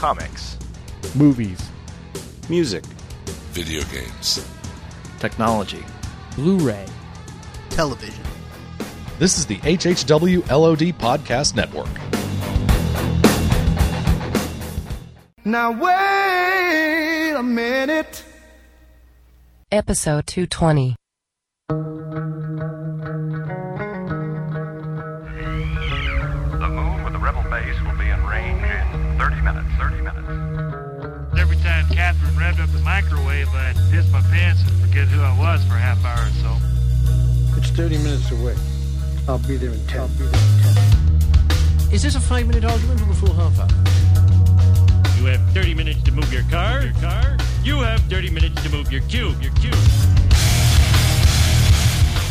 comics, movies, music, video games, technology, Blu-ray, television. This is the HHW LOD Podcast Network. Now wait a minute. Episode 220. Microwave, I'd piss my pants and forget who I was for a half hour or so. It's 30 minutes away. I'll be there in 10. I'll be there in 10. Is this a five minute argument or a full half hour? You have 30 minutes to move your car. Your car. You have 30 minutes to move your cube. Your cube.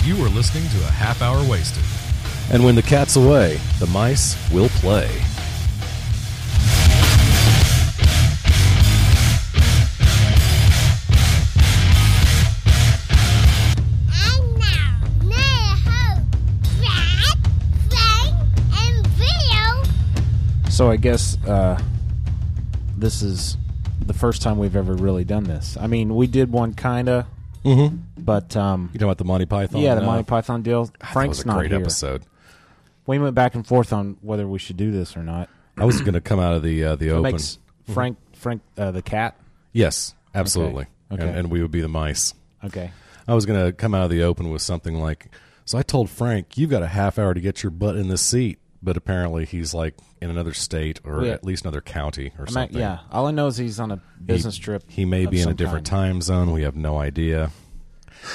You are listening to a half hour wasted. And when the cat's away, the mice will play. So I guess uh, this is the first time we've ever really done this. I mean, we did one kinda, Mm-hmm. but um, You talking about the Monty Python? yeah, the uh, Monty Python deal. that Frank's was a not great here. episode. We went back and forth on whether we should do this or not. I was going to come out of the uh, the It open. makes Frank Frank uh, the cat. yes, absolutely. Okay. And, and we would be the mice. Okay. I was going to come out of the open with something like, "So I told Frank, you've got a half hour to get your butt in the seat." But apparently, he's like in another state or Yeah. at least another county or at- something. yeah. All I know is he's on a business he, trip. He may be in a different kind. time zone. We have no idea.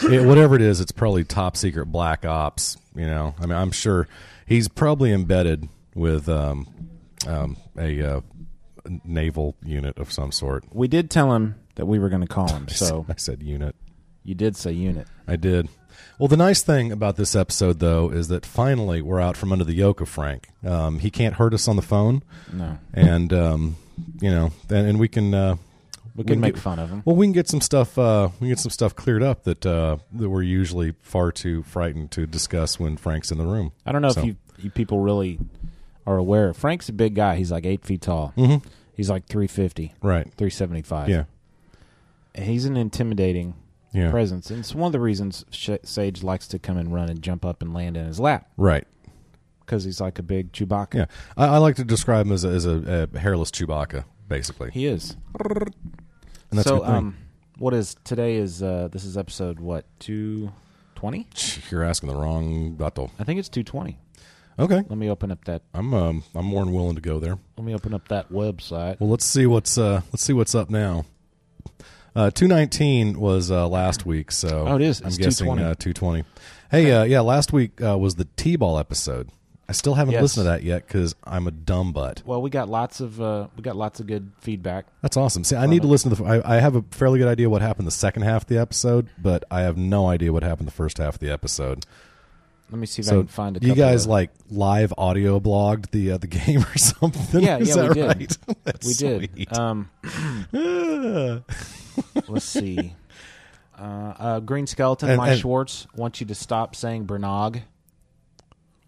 Yeah, whatever it is, it's probably top secret black ops. You know, I mean, I'm sure he's probably embedded with um, um, a uh, naval unit of some sort. We did tell him that we were going to call him. So I said unit. you did say unit. I did. Well, the nice thing about this episode, though, is that finally we're out from under the yoke of Frank. Um, he can't hurt us on the phone, No. and um, you know, and, and we can uh, We can make get- fun of him. Well, we can get some stuff. Uh, we can get some stuff cleared up that uh, that we're usually far too frightened to discuss when Frank's in the room. I don't know So- if you, you people really are aware. Frank's a big guy. He's like eight feet tall. Mhm. He's like three fifty. Right. Three seventy five. Yeah. He's an intimidating Yeah. presence, and it's one of the reasons Sage likes to come and run and jump up and land in his lap Right. because he's like a big Chewbacca. Yeah. I, I like to describe him as a, as a, a hairless Chewbacca, basically. He is. And that's so, um, what is today? Is uh, this is episode what two twenty? You're asking the wrong button. I think it's two twenty. Okay. Let me open up that. I'm um, I'm more than willing to go there. Let me open up that website. Well, let's see what's uh, let's see what's up now. Uh, two nineteen was uh, last week, so Oh, it is. I'm guessing 220. uh, two twenty. Hey, uh, yeah, last week uh, was the T-ball episode. I still haven't Yes. listened to that yet because I'm a dumb butt. Well, we got lots of uh, we got lots of good feedback. That's awesome. See, I need to listen to the. I, I have a fairly good idea what happened the second half of the episode, but I have no idea what happened the first half of the episode. Let me see if I So can find a. you couple guys of- like live audio blogged the uh, the game or something? Yeah, Is yeah, that we did. right? That's we did. sweet. Um, let's see. Uh, uh, Green Skeleton, And- Mike and- Schwartz wants you to stop saying Bernog.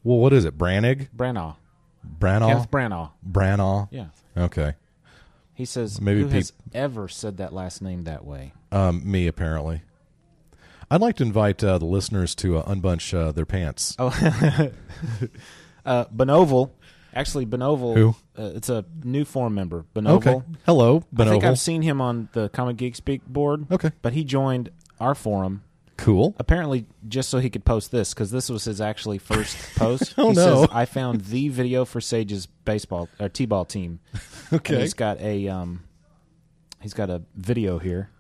well, what is it? Brannig? Branagh. Branagh? Kenneth Branagh. Branagh? Yeah. Okay. He says, Maybe who has ever said that last name that way? Um, me apparently. I'd like to invite uh, the listeners to uh, unbunch uh, their pants. Oh, uh. Actually, Benovel. Who? Uh, it's a new forum member. Benovel. Okay. Hello, I think I've seen him on the Comic Geek Speak board. Okay. But he joined our forum Cool. apparently just so he could post this because this was his actually first post. Oh, he no. says, "I found the video for Sage's baseball or t-ball team." Okay. And he's got a um, he's got a video here.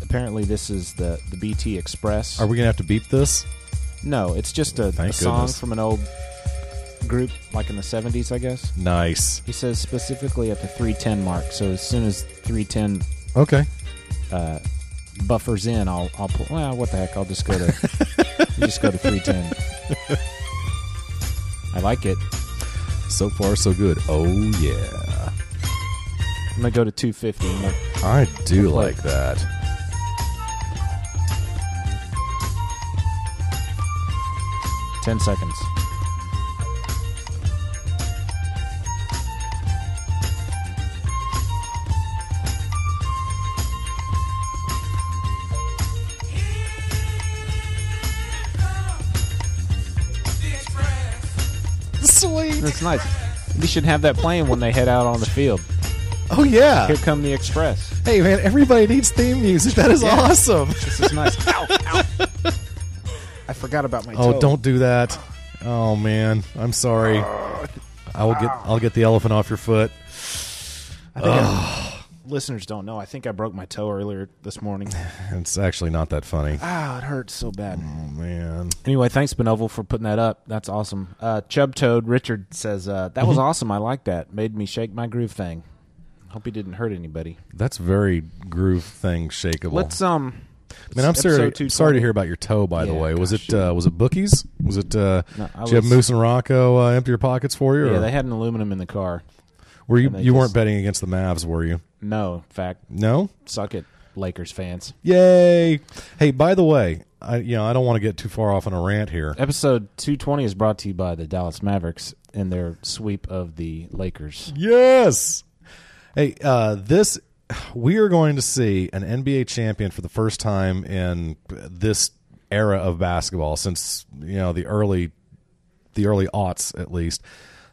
Apparently, this is the the BT Express. Are we gonna have to beep this? No, it's just a, a song from an old group, like in the seventies, I guess. Nice. He says specifically at the three ten mark. So as soon as three ten Okay. uh, buffers in, I'll I'll put. Well, what the heck? I'll just go to just go to three ten. I like it. So far, so good. Oh yeah. I'm gonna go to two fifty. I do like that. Ten seconds. That's nice. We should have that playing when they head out on the field. Oh yeah. Here come the express. Hey man, everybody needs theme music. That is Yeah. awesome. This is nice. ow, ow. I forgot about my Oh, toe. don't do that. Oh man, I'm sorry. Ah. I will get I'll get the elephant off your foot. I think I- ah. Listeners don't know. I think I broke my toe earlier this morning. It's actually not that funny. Ah, it hurts so bad. Oh man. Anyway, thanks Benovel for putting that up. That's awesome. Uh, Chub Toad Richard says uh, that was awesome. I like that. Made me shake my groove thing. Hope he didn't hurt anybody. That's very groove thing shakeable. Let's um. Man, I'm sorry. Sorry to hear about your toe. By the Yeah, way, was it uh, was it bookies? Was it? Uh, No, I did you have Moose and Rocco uh, empty your pockets for you? Yeah, or they had an aluminum in the car. were you you weren't betting against the Mavs, were you? No, in fact, No. suck it, Lakers fans. Yay! Hey, by the way, I you know I don't want to get too far off on a rant here. Episode 220 is brought to you by the Dallas Mavericks in their sweep of the Lakers. Yes. Hey, uh, this we are going to see an NBA champion for the first time in this era of basketball since you know the early the early aughts at least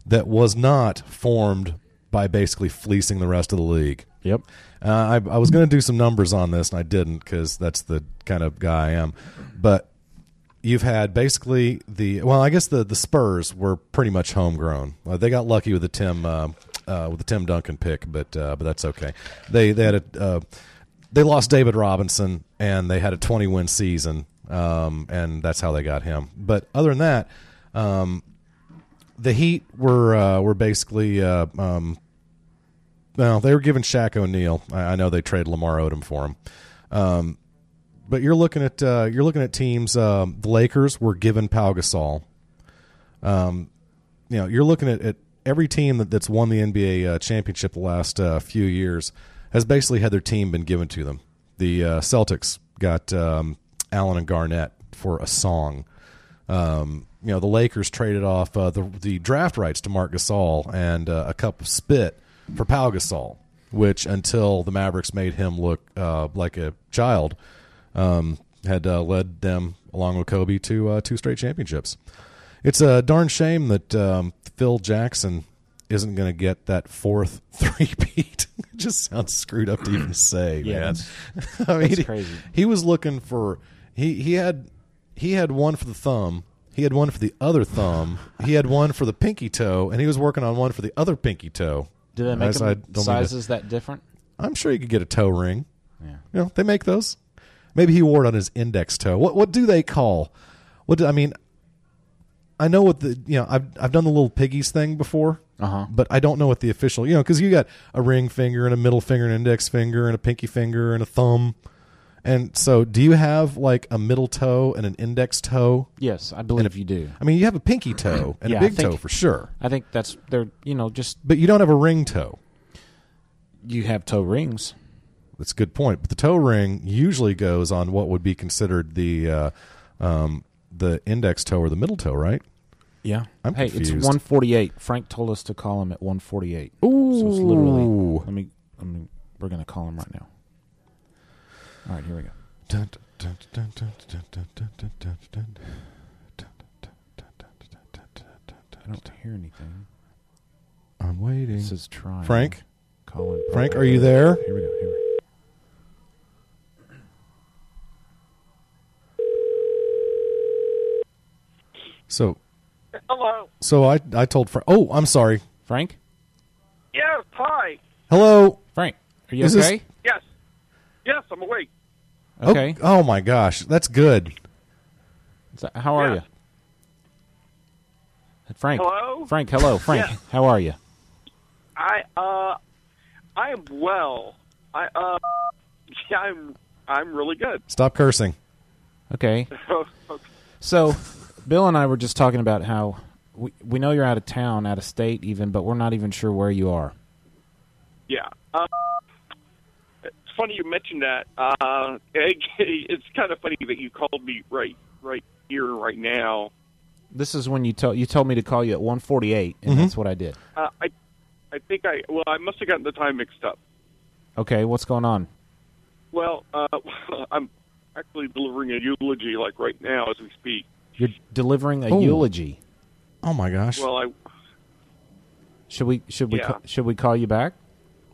that was not formed by basically fleecing the rest of the league. Yep. Uh, I, I was going to do some numbers on this, and I didn't because that's the kind of guy I am. But you've had basically the well, I guess the the Spurs were pretty much homegrown. Uh, they got lucky with the Tim uh, uh, with the Tim Duncan pick, but uh, but that's okay. They they had a uh, they lost David Robinson, and they had a 20 win season, um, and that's how they got him. But other than that. Um, the Heat were were basically um, well, they were giving Shaq O'Neal. I, I know they traded Lamar Odom for him, um, but you're looking at uh, you're looking at teams. Um, the Lakers were given Pau Gasol. Um, you know, you're looking at, at every team that, that's won the NBA uh, championship the last uh, few years has basically had their team been given to them. The uh, Celtics got um, Allen and Garnett for a song. Um, you know, the Lakers traded off uh, the the draft rights to Marc Gasol and uh, a cup of spit for Pau Gasol, which until the Mavericks made him look uh, like a child, um, had uh, led them along with Kobe to uh, two straight championships. It's a darn shame that um, Phil Jackson isn't going to get that fourth three-peat. it just sounds screwed up to even say, Yeah, man. that's- I mean, that's he- He was looking for he he had he had one for the thumb. He had one for the other thumb. he had one for the pinky toe, and he was working on one for the other pinky toe. Do they make them I don't mean to- sizes that different? I'm sure you could get a toe ring. Yeah. You know, they make those. Maybe he wore it on his index toe. What what do they call? What do, I mean? I know what the you know I've I've done the little piggies thing before, Uh-huh. but I don't know what the official you know because you got a ring finger and a middle finger, an index finger, and a pinky finger and a thumb. And so, do you have like a middle toe and an index toe? Yes, I believe you do. I mean, you have a pinky toe and Yeah, a I big think- toe for sure, I think that's they're you know just but you don't have a ring toe. you have toe rings. That's a good point. But the toe ring usually goes on what would be considered the uh, um, the index toe or the middle toe, right? Yeah. I'm hey, confused. it's 148. Frank told us to call him at 148. Ooh. So it's literally. Let me. Let me. We're gonna call him right now. All right, here we go. I don't hear anything. I'm waiting. This is trying. Frank? Colin. Frank, are you there? Here we go. Here we go. So, hello. So I I told Frank. Oh, I'm sorry, Frank. Yes. Hi. Hello, Frank. Are you Is okay? This- yes. Yes, I'm awake. Okay. Oh, oh my gosh, that's good. Is that- how are Yeah. you? Frank. Hello? Frank. Hello, Frank. Yeah. How are you? I uh, I am well. I uh, yeah, I'm I'm really good. Stop cursing. Okay. okay. So, Bill and I were just talking about how we we know you're out of town, out of state, even, but we're not even sure where you are. yeah. Uh, it's funny you mentioned that. Uh, it's kind of funny that you called me right right here right now. This is when you told you told me to call you at 148, and Mm-hmm. that's what I did. Uh, I I think I well I must have gotten the time mixed up. Okay, what's going on? Well, uh, I'm actually delivering a eulogy like right now as we speak. You're delivering a Oh. eulogy. Oh my gosh. Well, I Should we should we Yeah. ca- should we call you back?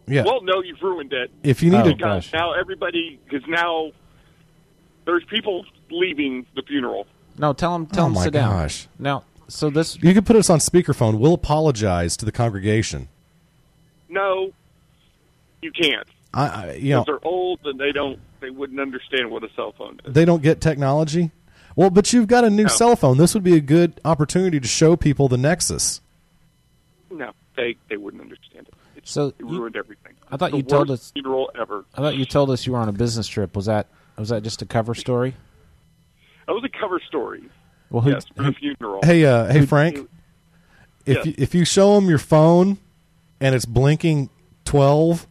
Yeah. Well, no, you've ruined it. if you need Oh, to, gosh. now everybody because now there's people leaving the funeral. No, tell him tell Oh him my sit down. gosh. Now, so this you can put us on speakerphone. We'll apologize to the congregation. No, you can't. I, I you know, they're old and they don't. They wouldn't understand what a cell phone is. they don't get technology. Well, but you've got a new No. cell phone. This would be a good opportunity to show people the Nexus. No, they they wouldn't understand it. It's, So it you- ruined everything. I thought The you told worst us- funeral ever. I thought you told us you were on a business trip. Was that was that just a cover story? That was a cover story. Well, who, yes, for who- the funeral. Hey, uh, hey, Frank. If Yes. you, if you show them your phone and it's blinking twelve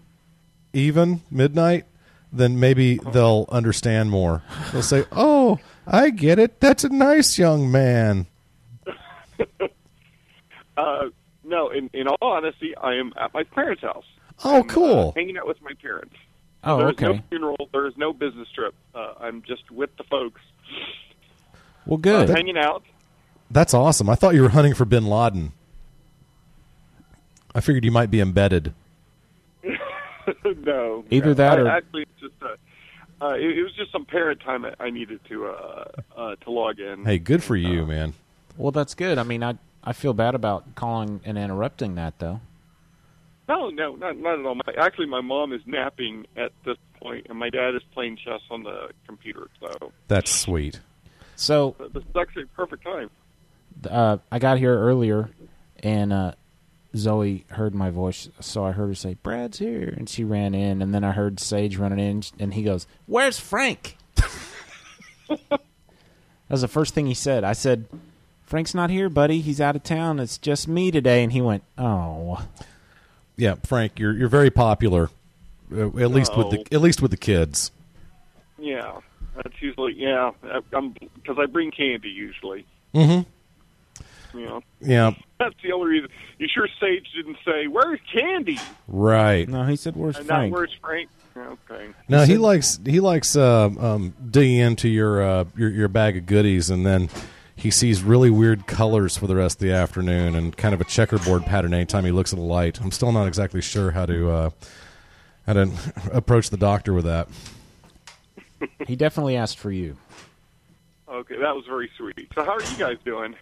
even midnight, then maybe they'll understand more. They'll say, "Oh, I get it. That's a nice young man." Uh, no, in, in all honesty, I am at my parents' house. Oh, I'm, cool. uh, hanging out with my parents. Oh, There's okay. no funeral. There is no business trip. Uh, I'm just with the folks. Well, good. Uh, hanging out. That's awesome. I thought you were hunting for Bin Laden. I figured you might be embedded. no. Either no. that I- or- actually, it's just uh, uh, it, it was just some parent time I, I needed to uh, uh, to log in. Hey, good for you, man. Well, that's good. I mean, I I feel bad about calling and interrupting that though. No, no, not not at all. My, actually, my mom is napping at this point, and my dad is playing chess on the computer. So That's sweet. So this is actually a perfect time. uh, I got here earlier, and uh, Zoe heard my voice, so I heard her say, "Brad's here," and she ran in, and then I heard Sage running in, and he goes, "Where's Frank?" that was the first thing he said. I said, "Frank's not here, buddy. He's out of town. It's just me today," and he went, "Oh." Yeah, Frank, you're you're very popular, uh, at least with the at least with the kids. Yeah, that's usually yeah. I- I'm because I bring candy usually. Mm-hmm. You know, Yeah, that's the only reason. You sure Sage didn't say where's Candy right. No, he said, "Where's and not Frank?" where's Frank. Okay. No, he said- likes he likes uh, um, digging into your, uh, your your bag of goodies, and then he sees really weird colors for the rest of the afternoon, and kind of a checkerboard pattern anytime he looks at a light. I'm still not exactly sure how to uh, how to approach the doctor with that. he definitely asked for you. Okay, that was very sweet. So how are you guys doing?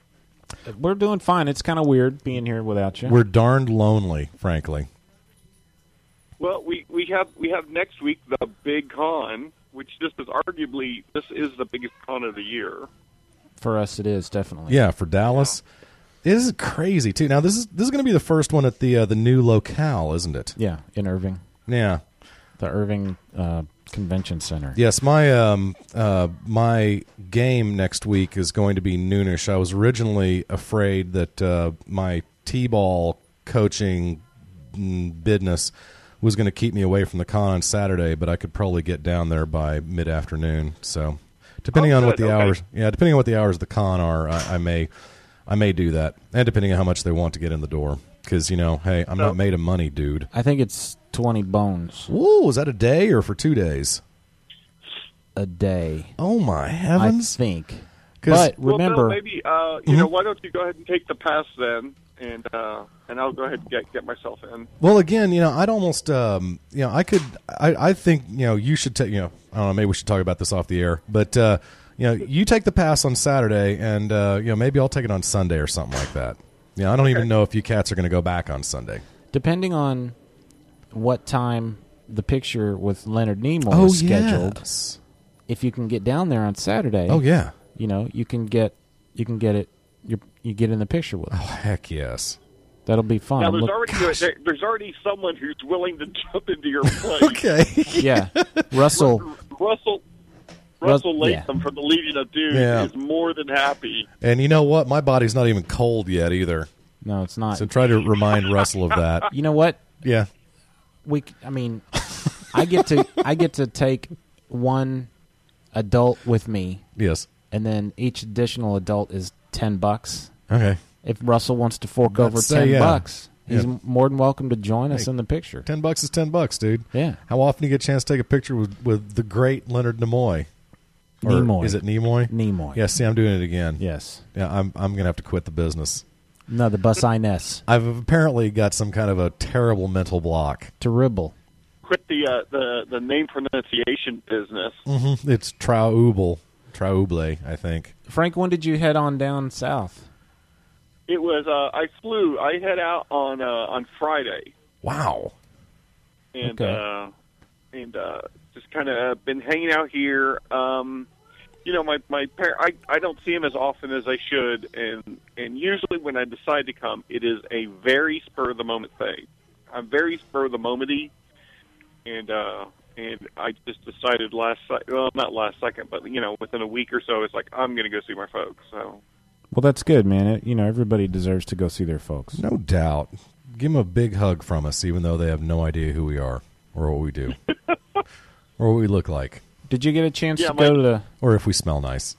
We're doing fine. It's kind of weird being here without you. We're darned lonely, frankly. Well, we we have we have next week the big con, which this is arguably this is the biggest con of the year. For us, it is definitely. Yeah, for Dallas, it is crazy too. Now this is this is going to be the first one at the uh, the new locale, isn't it? Yeah, in Irving, Yeah. the Irving uh, Convention Center. Yes, my um uh my game next week is going to be noonish. I was originally afraid that uh, my t-ball coaching mm, business was going to keep me away from the con on Saturday, but I could probably get down there by mid afternoon. So, depending Oh, on what the Okay. hours, yeah, depending on what the hours of the con are, I, I may I may do that, and depending on how much they want to get in the door, because you know, hey, I'm not made of money, dude. I think it's twenty bones Whoa, is that a day or for two days? a day. Oh my heavens! I heavens! think. 'Cause- But Well, Bill, remember, maybe uh, you know why don't you go ahead and take the pass then, and uh, and I'll go ahead and get get myself in. Well, again, you know, I'd almost, um, you know, I could, I, I think, you know, you should take, you know, I don't know, maybe we should talk about this off the air, but, uh, you know, you take the pass on Saturday, and uh, you know, maybe I'll take it on Sunday or something like that. You know, I don't even know if you cats are going to go back on Sunday. depending on what time the picture with Leonard Nimoy is scheduled, yes. if you can get down there on Saturday, Oh yeah. you know, you can get you can get it. You you get in the picture with. Oh heck yes. That'll be fun. Now there's look- already there, there's already someone who's willing to jump into your place. Okay. yeah, Russell. Russell Rus- Russell yeah. Latham from the Legion of Dudes Yeah. is more than happy. and you know what? My body's not even cold yet either. No, it's not. So try to remind Russell of that. you know what? Yeah. we I mean i get to i get to take one adult with me Yes. And then each additional adult is 10 bucks Okay. if russell wants to fork I'd over 10 yeah. bucks he's Yeah. more than welcome to join us Hey. in the picture Ten bucks is ten bucks, dude. yeah How often do you get a chance to take a picture with, with the great Leonard Nimoy? Or Nimoy. Is it Nimoy? nimoy Yeah, see, I'm doing it again. yes Yeah, I'm I'm gonna have to quit the business. No, the bus Ines. I've apparently got some kind of a terrible mental block. Terrible. Quit the uh, the the name pronunciation business. Mm-hmm. It's Trauble, Trauble, I think. Frank, when did you head on down south? It was uh, I flew. I head out on uh, on Friday, Wow. and Okay. uh, and uh, just kind of been hanging out here. Um, you know, my my par- I I don't see him as often as I should, and and usually when I decide to come, it is a very spur of the moment thing. I'm very spur of the momenty, and uh, and I just decided last well not last second, but you know within a week or so, it's like I'm going to go see my folks. So Well, that's good, man. It, you know, everybody deserves to go see their folks. No doubt. Give them a big hug from us, even though they have no idea who we are or what we do or what we look like Did you get a chance Yeah, to my- go to the? or if we smell nice.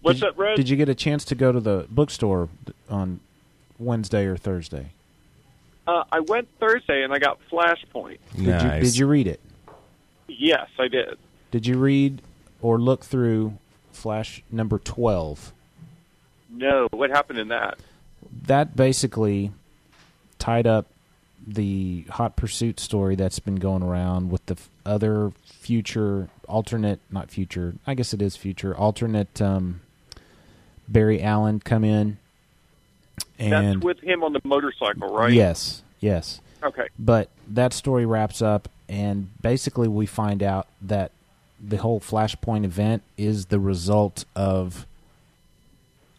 what's did, that, Red? Did you get a chance to go to the bookstore on Wednesday or Thursday? Uh, I went Thursday and I got Flashpoint. Did you Nice. Did you read it? Yes, I did. Did you read or look through Flash number twelve? No, what happened in that? That basically tied up the hot pursuit story that's been going around with the f- other future alternate, not future. I guess it is future alternate. Um, Barry Allen come in, and That's with him on the motorcycle, right? yes, yes. Okay. But that story wraps up, and basically we find out that the whole Flashpoint event is the result of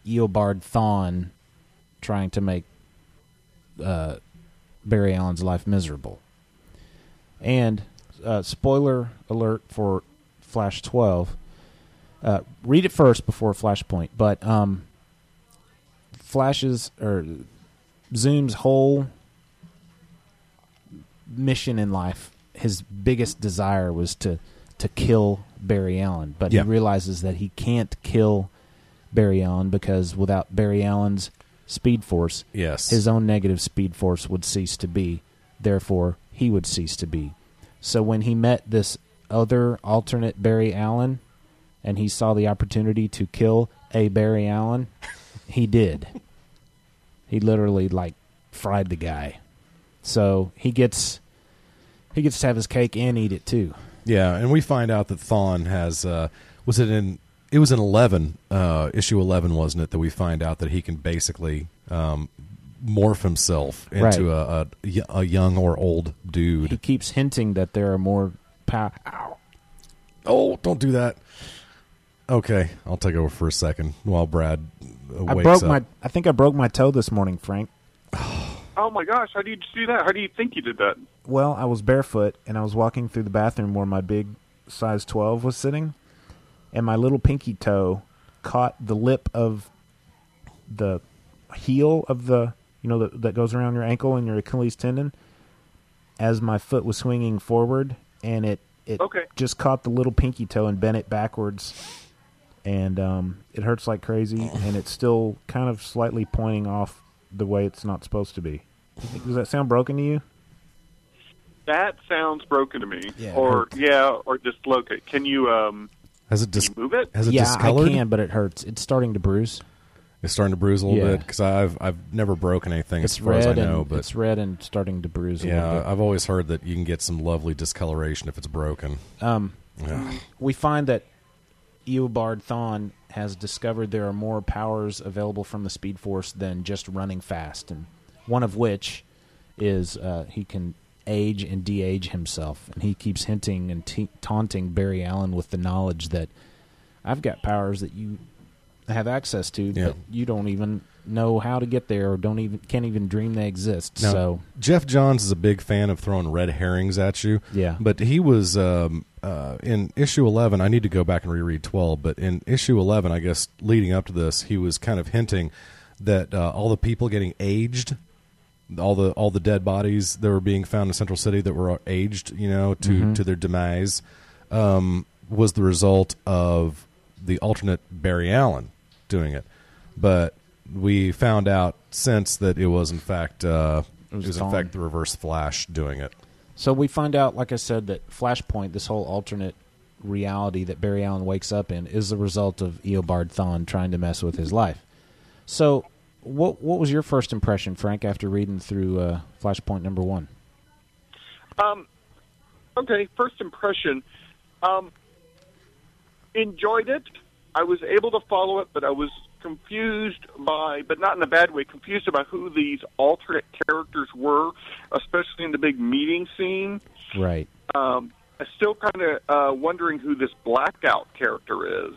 Eobard Thawne trying to make uh, Barry Allen's life miserable. And uh, spoiler alert for Flash 12. Uh, read it first before Flashpoint, but um, Flash's or Zoom's whole mission in life, his biggest desire was to to kill Barry Allen, but Yeah. he realizes that he can't kill Barry Allen because without Barry Allen's speed force, Yes. his own negative speed force would cease to be. Therefore, he would cease to be. So when he met this other alternate Barry Allen, and he saw the opportunity to kill a Barry Allen, he did. He literally like fried the guy. So he gets he gets to have his cake and eat it too. Yeah, and we find out that Thawne has uh, was it in it was in eleven uh, issue eleven wasn't it that we find out that he can basically um, morph himself into a, a a young or old dude. He keeps hinting that there are more power. Ow. Oh, don't do that. Okay, I'll take over for a second while Brad uh, I wakes broke up. my I think I broke my toe this morning, Frank. Oh my gosh, how do you do that? How do you think you did that? Well, I was barefoot and I was walking through the bathroom where my big size 12 was sitting, and my little pinky toe caught the lip of the heel of the, you know, that, that goes around your ankle and your Achilles tendon as my foot was swinging forward, and it, it Okay. just caught the little pinky toe and bent it backwards. And um, it hurts like crazy, and it's still kind of slightly pointing off the way it's not supposed to be. Does that sound broken to you? That sounds broken to me. Yeah, or yeah, or dislocate. Can you um has it dis- can you move it? has it yeah, discolored? I can, but it hurts. It's starting to bruise. It's starting to bruise a little Yeah. bit because I've I've never broken anything It's as far red as I know, and but it's red and starting to bruise. A yeah, little bit. I've always heard that you can get some lovely discoloration if it's broken. Um, Ugh. we find that Eobard Thawne has discovered there are more powers available from the Speed Force than just running fast, and one of which is uh, he can age and de-age himself, and he keeps hinting and t- taunting Barry Allen with the knowledge that I've got powers that you have access to, Yeah. but you don't even know how to get there, or don't even can't even dream they exist. Now, so Geoff Johns is a big fan of throwing red herrings at you. Yeah. But he was um, uh, in issue 11. I need to go back and reread 12, but in issue 11, I guess leading up to this, he was kind of hinting that uh, all the people getting aged, all the all the dead bodies that were being found in Central City that were aged, you know, to Mhm. to their demise, um, was the result of the alternate Barry Allen doing it. But we found out since that it was in fact uh, it was was, in fact the Reverse Flash doing it. So we find out, like I said, that Flashpoint, this whole alternate reality that Barry Allen wakes up in, is the result of Eobard Thawne trying to mess with his life. So what what was your first impression, Frank, after reading through uh, Flashpoint number one? Um, okay, first impression. Um, enjoyed it. I was able to follow it, but I was confused by, but not in a bad way, confused about who these alternate characters were, especially in the big meeting scene. Right. Um, I'm still kind of uh, wondering who this blackout character is.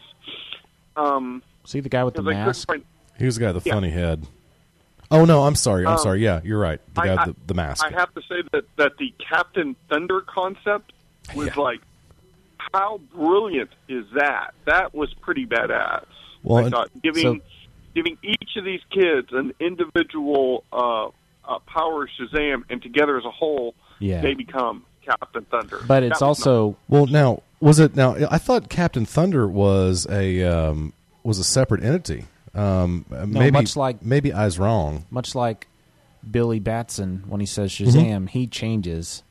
Um, See the guy with the I mask. find- He was the guy with the Yeah. funny head. Oh no, I'm sorry. I'm Um, sorry. Yeah, you're right. The I- guy I- with the, the mask. I have to say that that the Captain Thunder concept was like, how brilliant is that? That was pretty badass. Well, I thought giving so- giving each of these kids an individual uh, uh, power Shazam, and together as a whole, Yeah. they become Captain Thunder. But it's was also Well, now was it? Now I thought Captain Thunder was a um, was a separate entity. Um, maybe much like- maybe I was wrong. much like Billy Batson when he says Mm-hmm. Shazam, he changes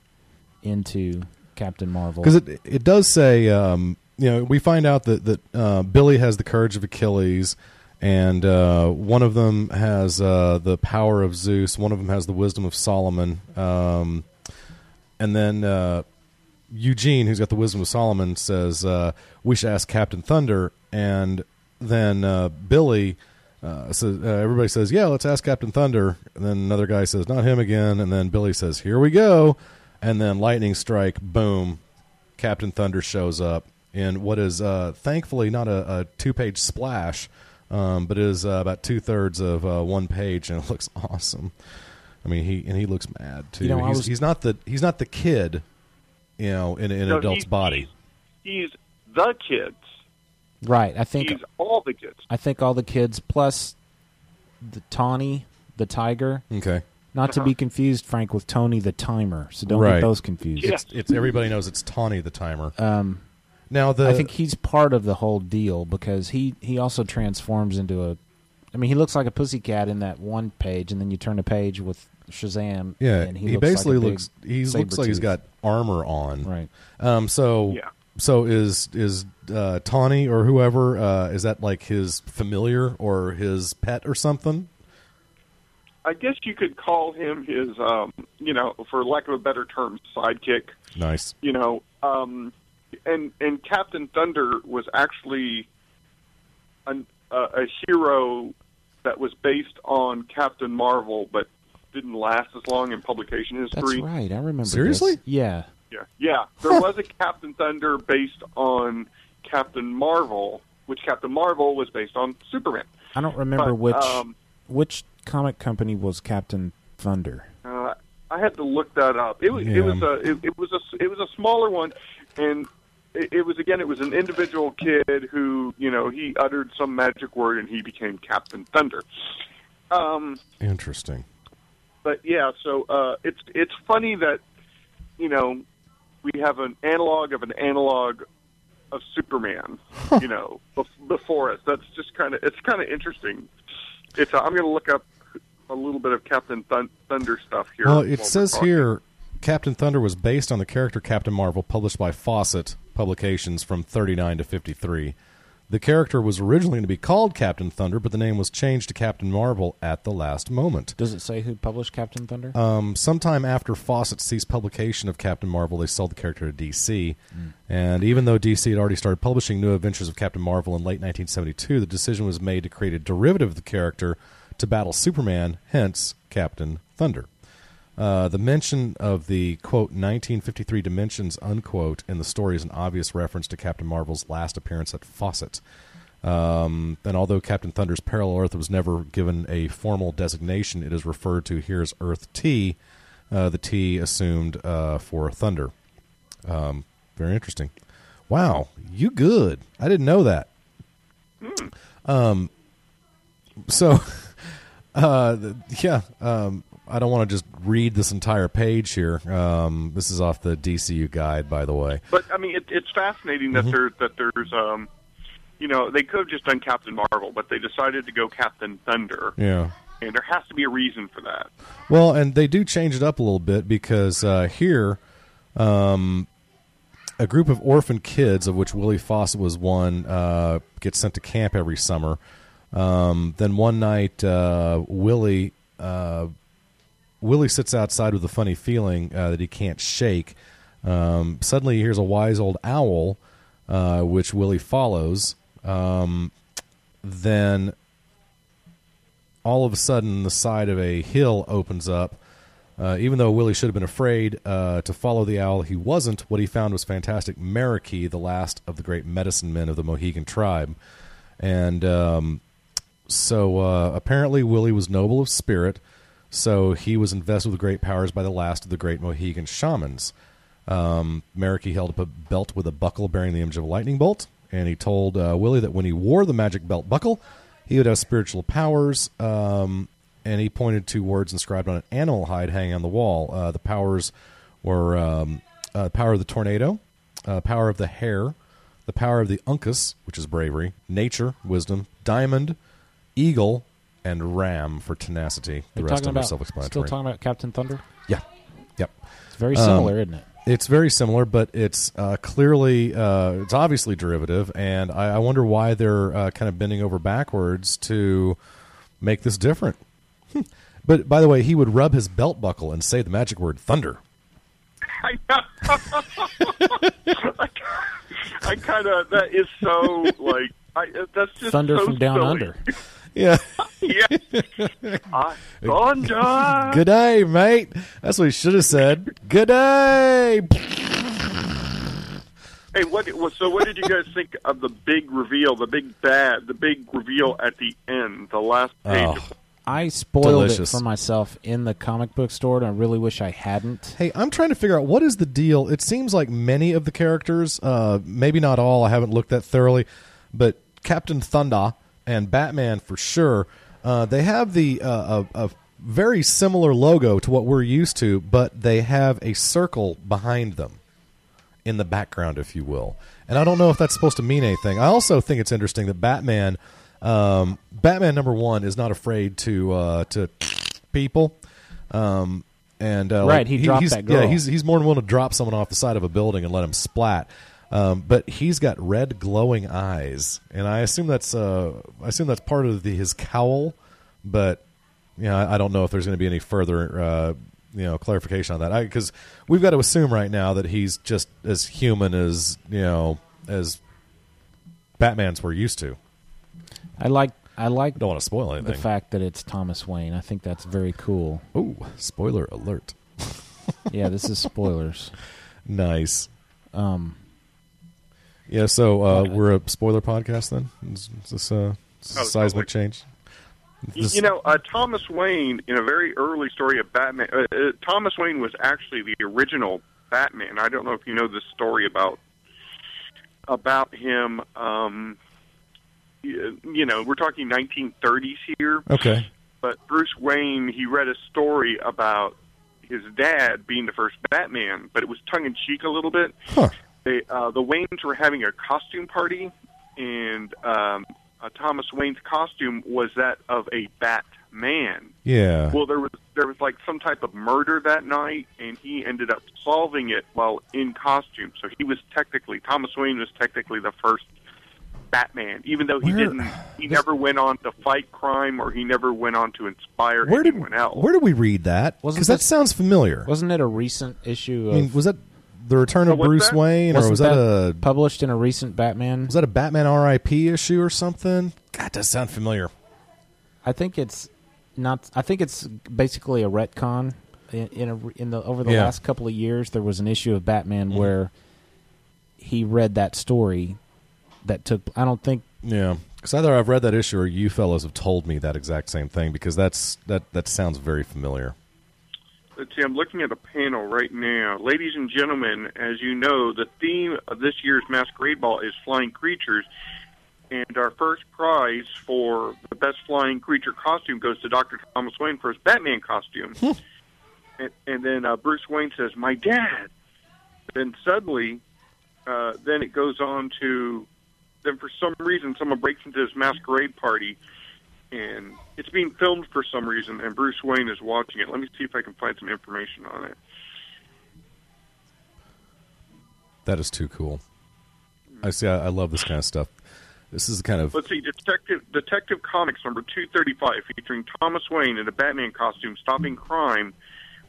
into Captain Marvel. because it it does say um, you know we find out that that uh, Billy has the courage of Achilles, and uh, one of them has uh, the power of Zeus. One of them has the wisdom of Solomon, um, and then uh, Eugene, who's got the wisdom of Solomon, says uh, we should ask Captain Thunder, and then uh, Billy. Uh, everybody says, "Yeah, let's ask Captain Thunder." And then another guy says, "Not him again." And then Billy says, "Here we go." And then lightning strike, boom! Captain Thunder shows up in what is uh, thankfully not a, a two-page splash, um, but is uh, about two thirds of uh, one page, and it looks awesome. I mean, he and he looks mad too. You know, he's, was- he's not the he's not the kid, you know, in, in an No, adult's he's- body. He's the kids. right. I think He's all the kids. I think all the kids plus the Tawny, the tiger. Okay. Not to be confused, Frank, with Tony the timer. So don't Right. get those confused. It's, it's everybody knows it's Tawny the timer. Um, now the I think he's part of the whole deal because he he also transforms into a. I mean, he looks like a pussycat in that one page, and then you turn a page with Shazam. Yeah, and he, he, looks basically like looks. He looks like he's saber-tooth. got armor on. Right. Um. So. Yeah. So is is uh, Tawny or whoever uh, is that like his familiar or his pet or something? I guess you could call him his, um, you know, for lack of a better term, sidekick. Nice. You know, um, and and Captain Thunder was actually an, uh, a hero that was based on Captain Marvel, but didn't last as long in publication history. That's history. right. I remember. Seriously? this. Yeah. Yeah, yeah. There was a Captain Thunder based on Captain Marvel, which Captain Marvel was based on Superman. I don't remember But, which um, which comic company was Captain Thunder. Uh, I had to look that up. It was Yeah. it was a it, it was a it was a smaller one, and it, it was again it was an individual kid who you know he uttered some magic word and he became Captain Thunder. Um, Interesting. but yeah, so uh, it's it's funny that you know we have an analog of an analog of Superman, you know, bef- before us. That's just kind of it's kind of interesting. It's uh, I'm going to look up a little bit of Captain Thun- Thunder stuff here. Well, it says here Captain Thunder was based on the character Captain Marvel, published by Fawcett Publications from 39 to 53. The character was originally to be called Captain Thunder, but the name was changed to Captain Marvel at the last moment. Does it say who published Captain Thunder? Um, sometime after Fawcett ceased publication of Captain Marvel, they sold the character to DC. And even though DC had already started publishing New Adventures of Captain Marvel in late 1972, the decision was made to create a derivative of the character to battle Superman, hence Captain Thunder. Uh, the mention of the quote 1953 dimensions unquote in the story is an obvious reference to Captain Marvel's last appearance at Fawcett. Um, and although Captain Thunder's parallel Earth was never given a formal designation, it is referred to here as Earth T. Uh, the T assumed uh, for Thunder. Um, very interesting. Wow, you good? I didn't know that. Um, so, uh, yeah, um, I don't want to just read this entire page here. Um, this is off the DCU guide, by the way. But I mean, it, it's fascinating that Mhm. there that there's um, you know, they could have just done Captain Marvel, but they decided to go Captain Thunder, Yeah. and there has to be a reason for that. Well, and they do change it up a little bit because uh, here, um, a group of orphan kids, of which Willie Fawcett was one, uh, gets sent to camp every summer. Um, then one night, uh, Willie uh, Willie sits outside with a funny feeling uh, that he can't shake. Um, suddenly, he hears a wise old owl, uh, which Willie follows. Um, then, all of a sudden, the side of a hill opens up. Uh, even though Willie should have been afraid uh, to follow the owl, he wasn't. What he found was fantastic Merokee, the last of the great medicine men of the Mohegan tribe. And um, so uh, apparently, Willie was noble of spirit, so he was invested with great powers by the last of the great Mohegan shamans. Um, held up a belt with a buckle bearing the image of a lightning bolt, and he told uh, Willie that when he wore the magic belt buckle, he would have spiritual powers. Um, and he pointed to words inscribed on an animal hide hanging on the wall. Uh, the powers were um, uh, power of the tornado, uh, power of the hare, the power of the uncas, which is bravery, nature, wisdom, diamond, eagle, and ram for tenacity. The You're rest talking of them are about self-explanatory. still talking about Captain Thunder. Yeah. Yep. It's very Um, similar, isn't it? It's very similar, but it's uh, clearly uh, it's obviously derivative, and I, I wonder why they're uh, kind of bending over backwards to make this different. But by the way, he would rub his belt buckle and say the magic word thunder. I, I kind of that is so like I, that's just Thunder so from down silly. under. Yeah. yeah. I, thunder. Good day, mate. That's what he should have said. Good day. Hey, what? So, what did you guys think of the big reveal, the big bad, the big reveal at the end, the last page? Oh. I spoiled Delicious. it for myself in the comic book store, and I really wish I hadn't. Hey, I'm trying to figure out what is the deal. It seems like many of the characters, uh, maybe not all, I haven't looked that thoroughly, but Captain Thunder and Batman for sure, uh, they have the uh, a, a very similar logo to what we're used to, but they have a circle behind them in the background, if you will. And I don't know if that's supposed to mean anything. I also think it's interesting that Batman, um, Batman number one, is not afraid to uh, to people. Um, and uh, Right, like, he dropped he's, that girl. Yeah, he's he's more than willing to drop someone off the side of a building and let him splat. Um, but he's got red glowing eyes, and I assume that's uh, I assume that's part of the, his cowl. But you know, I, I don't know if there's going to be any further uh, you know clarification on that because we've got to assume right now that he's just as human as you know as Batman's we're used to. I like I like Don't want to spoil anything. the fact that it's Thomas Wayne. I think that's very cool. Oh, spoiler alert! Yeah, this is spoilers. Nice. Um, Yeah, so uh, we're a spoiler podcast then. Is, is this uh, is this Oh, a seismic totally. change? This- You know, uh, Thomas Wayne, in a very early story of Batman, uh, uh, Thomas Wayne was actually the original Batman. I don't know if you know this story about about him. Um, y- you know, we're talking 1930s here. Okay. But Bruce Wayne, he read a story about his dad being the first Batman, but it was tongue in cheek a little bit. Huh. They, uh, the Waynes were having a costume party, and um, uh, Thomas Wayne's costume was that of a Batman. Yeah. Well, there was there was like some type of murder that night, and he ended up solving it while in costume. So he was technically Thomas Wayne was technically the first Batman, even though he Where- didn't. He never went on to fight crime, or he never went on to inspire Where did anyone else. where did we read that? Because that sounds familiar. wasn't it a recent issue? I mean, was that the Return of Bruce that? Wayne, or wasn't was that, a published in a recent Batman? was that a Batman R.I.P. issue or something? God, that does sound familiar. I think it's not. I think it's basically a retcon. In, in, a, in the over the Yeah. last couple of years, there was an issue of Batman mm-hmm. where he read that story that took. I don't think Yeah, because either I've read that issue or you fellows have told me that exact same thing. Because that's that that sounds very familiar. Let's see, I'm looking at a panel right now. Ladies and gentlemen, as you know, the theme of this year's Masquerade Ball is flying creatures. And our first prize for the best flying creature costume goes to Dr. Thomas Wayne for his Batman costume. and, and then uh, Bruce Wayne says, My dad. Then suddenly, uh, then it goes on to, then for some reason, someone breaks into his masquerade party and it's being filmed for some reason, and Bruce Wayne is watching it. Let me see if I can find some information on it. That is too cool. I see. I, I love this kind of stuff. This is the kind of Let's see, Detective Detective Comics number two thirty five, featuring Thomas Wayne in a Batman costume stopping crime,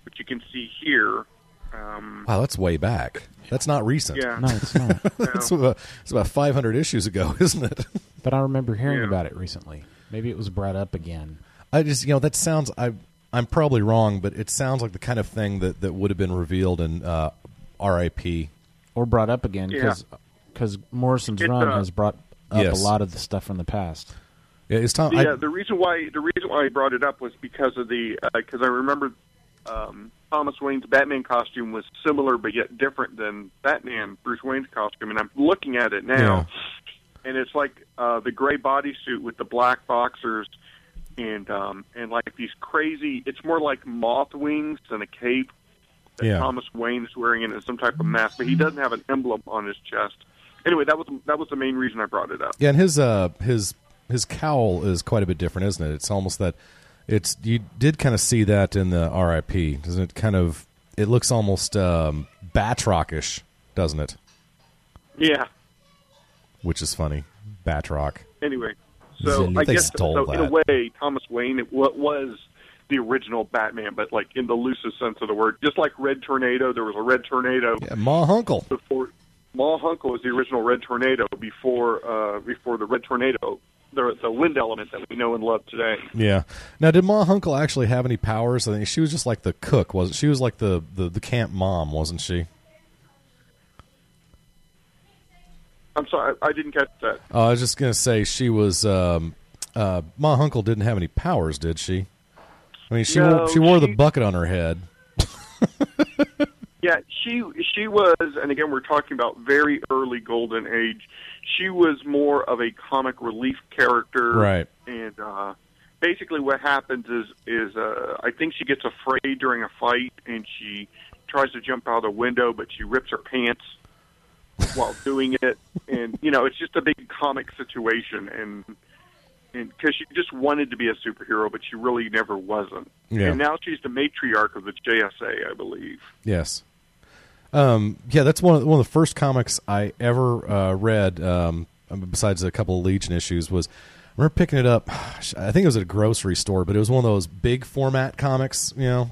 which you can see here. Um, wow. That's way back. That's not recent. Yeah. No, it's not. it's, about, it's about 500 issues ago, isn't it? but I remember hearing Yeah. about it recently. Maybe it was brought up again. I just, you know, that sounds. I, I'm probably wrong, but it sounds like the kind of thing that, that would have been revealed in uh, R.I.P. Or brought up again Yeah. because Morrison's It's, run uh, has brought up Yes. a lot of the stuff from the past. Yeah, it's Tom. the, I, uh, the reason why the reason why I brought it up was because of the because I remember um, Thomas Wayne's Batman costume was similar but yet different than Batman Bruce Wayne's costume, and I'm looking at it now, and it's like uh, the gray bodysuit with the black boxers, and um, and like these crazy. It's more like moth wings than a cape that Yeah. Thomas Wayne is wearing, and some type of mask, but he doesn't have an emblem on his chest. Anyway, that was that was the main reason I brought it up. Yeah, and his uh his his cowl is quite a bit different, isn't it? It's almost that it's you did kind of see that in the RIP, doesn't it? Kind of it looks almost um, Batrockish, doesn't it? Yeah. Which is funny, Batroc. anyway, so They I guess so. In a way, Thomas Wayne it wa- was the original Batman, but like in the loosest sense of the word. Just like Red Tornado, there was a Red Tornado Yeah, Ma Hunkel. before. Ma Hunkel was the original Red Tornado before uh, before the Red Tornado, the the wind element that we know and love today. Yeah. Now, did Ma Hunkel actually have any powers? I think she was just like the cook, wasn't she? Was like the the, the camp mom, wasn't she? I'm sorry, I, didn't catch that. Uh, I was just gonna say she was. Um, uh, Ma Hunkel didn't have any powers, did she? I mean, she No, wore, she wore the bucket on her head. Yeah, she she was, and again, we're talking about very early golden age. She was more of a comic relief character, Right. And uh, basically, what happens is is uh, I think she gets afraid during a fight, and she tries to jump out of the window, but she rips her pants while doing it, and you know, it's just a big comic situation, and and because she just wanted to be a superhero, but she really never wasn't. Yeah. And now she's the matriarch of the JSA, I believe. Yes. Um, yeah, that's one of, one of the first comics I ever uh, read. Um, besides a couple of Legion issues, was I remember picking it up. I think it was at a grocery store, but it was one of those big format comics. You know,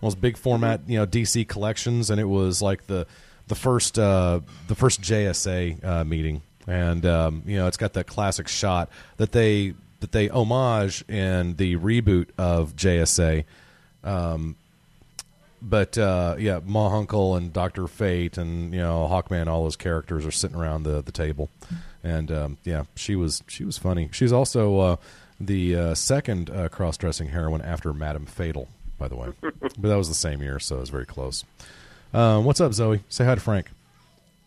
those big format you know DC collections, and it was like the the first uh, the first JSA uh, meeting, and um, you know it's got that classic shot that they that they homage in the reboot of JSA. Um, but uh, yeah, Ma Hunkel and Doctor Fate and you know Hawkman, all those characters are sitting around the the table, and um, yeah, she was she was funny. She's also uh, the uh, second uh, cross dressing heroine after Madame Fatal, by the way, but that was the same year, so it was very close. Um, what's up, Zoe? Say hi to Frank.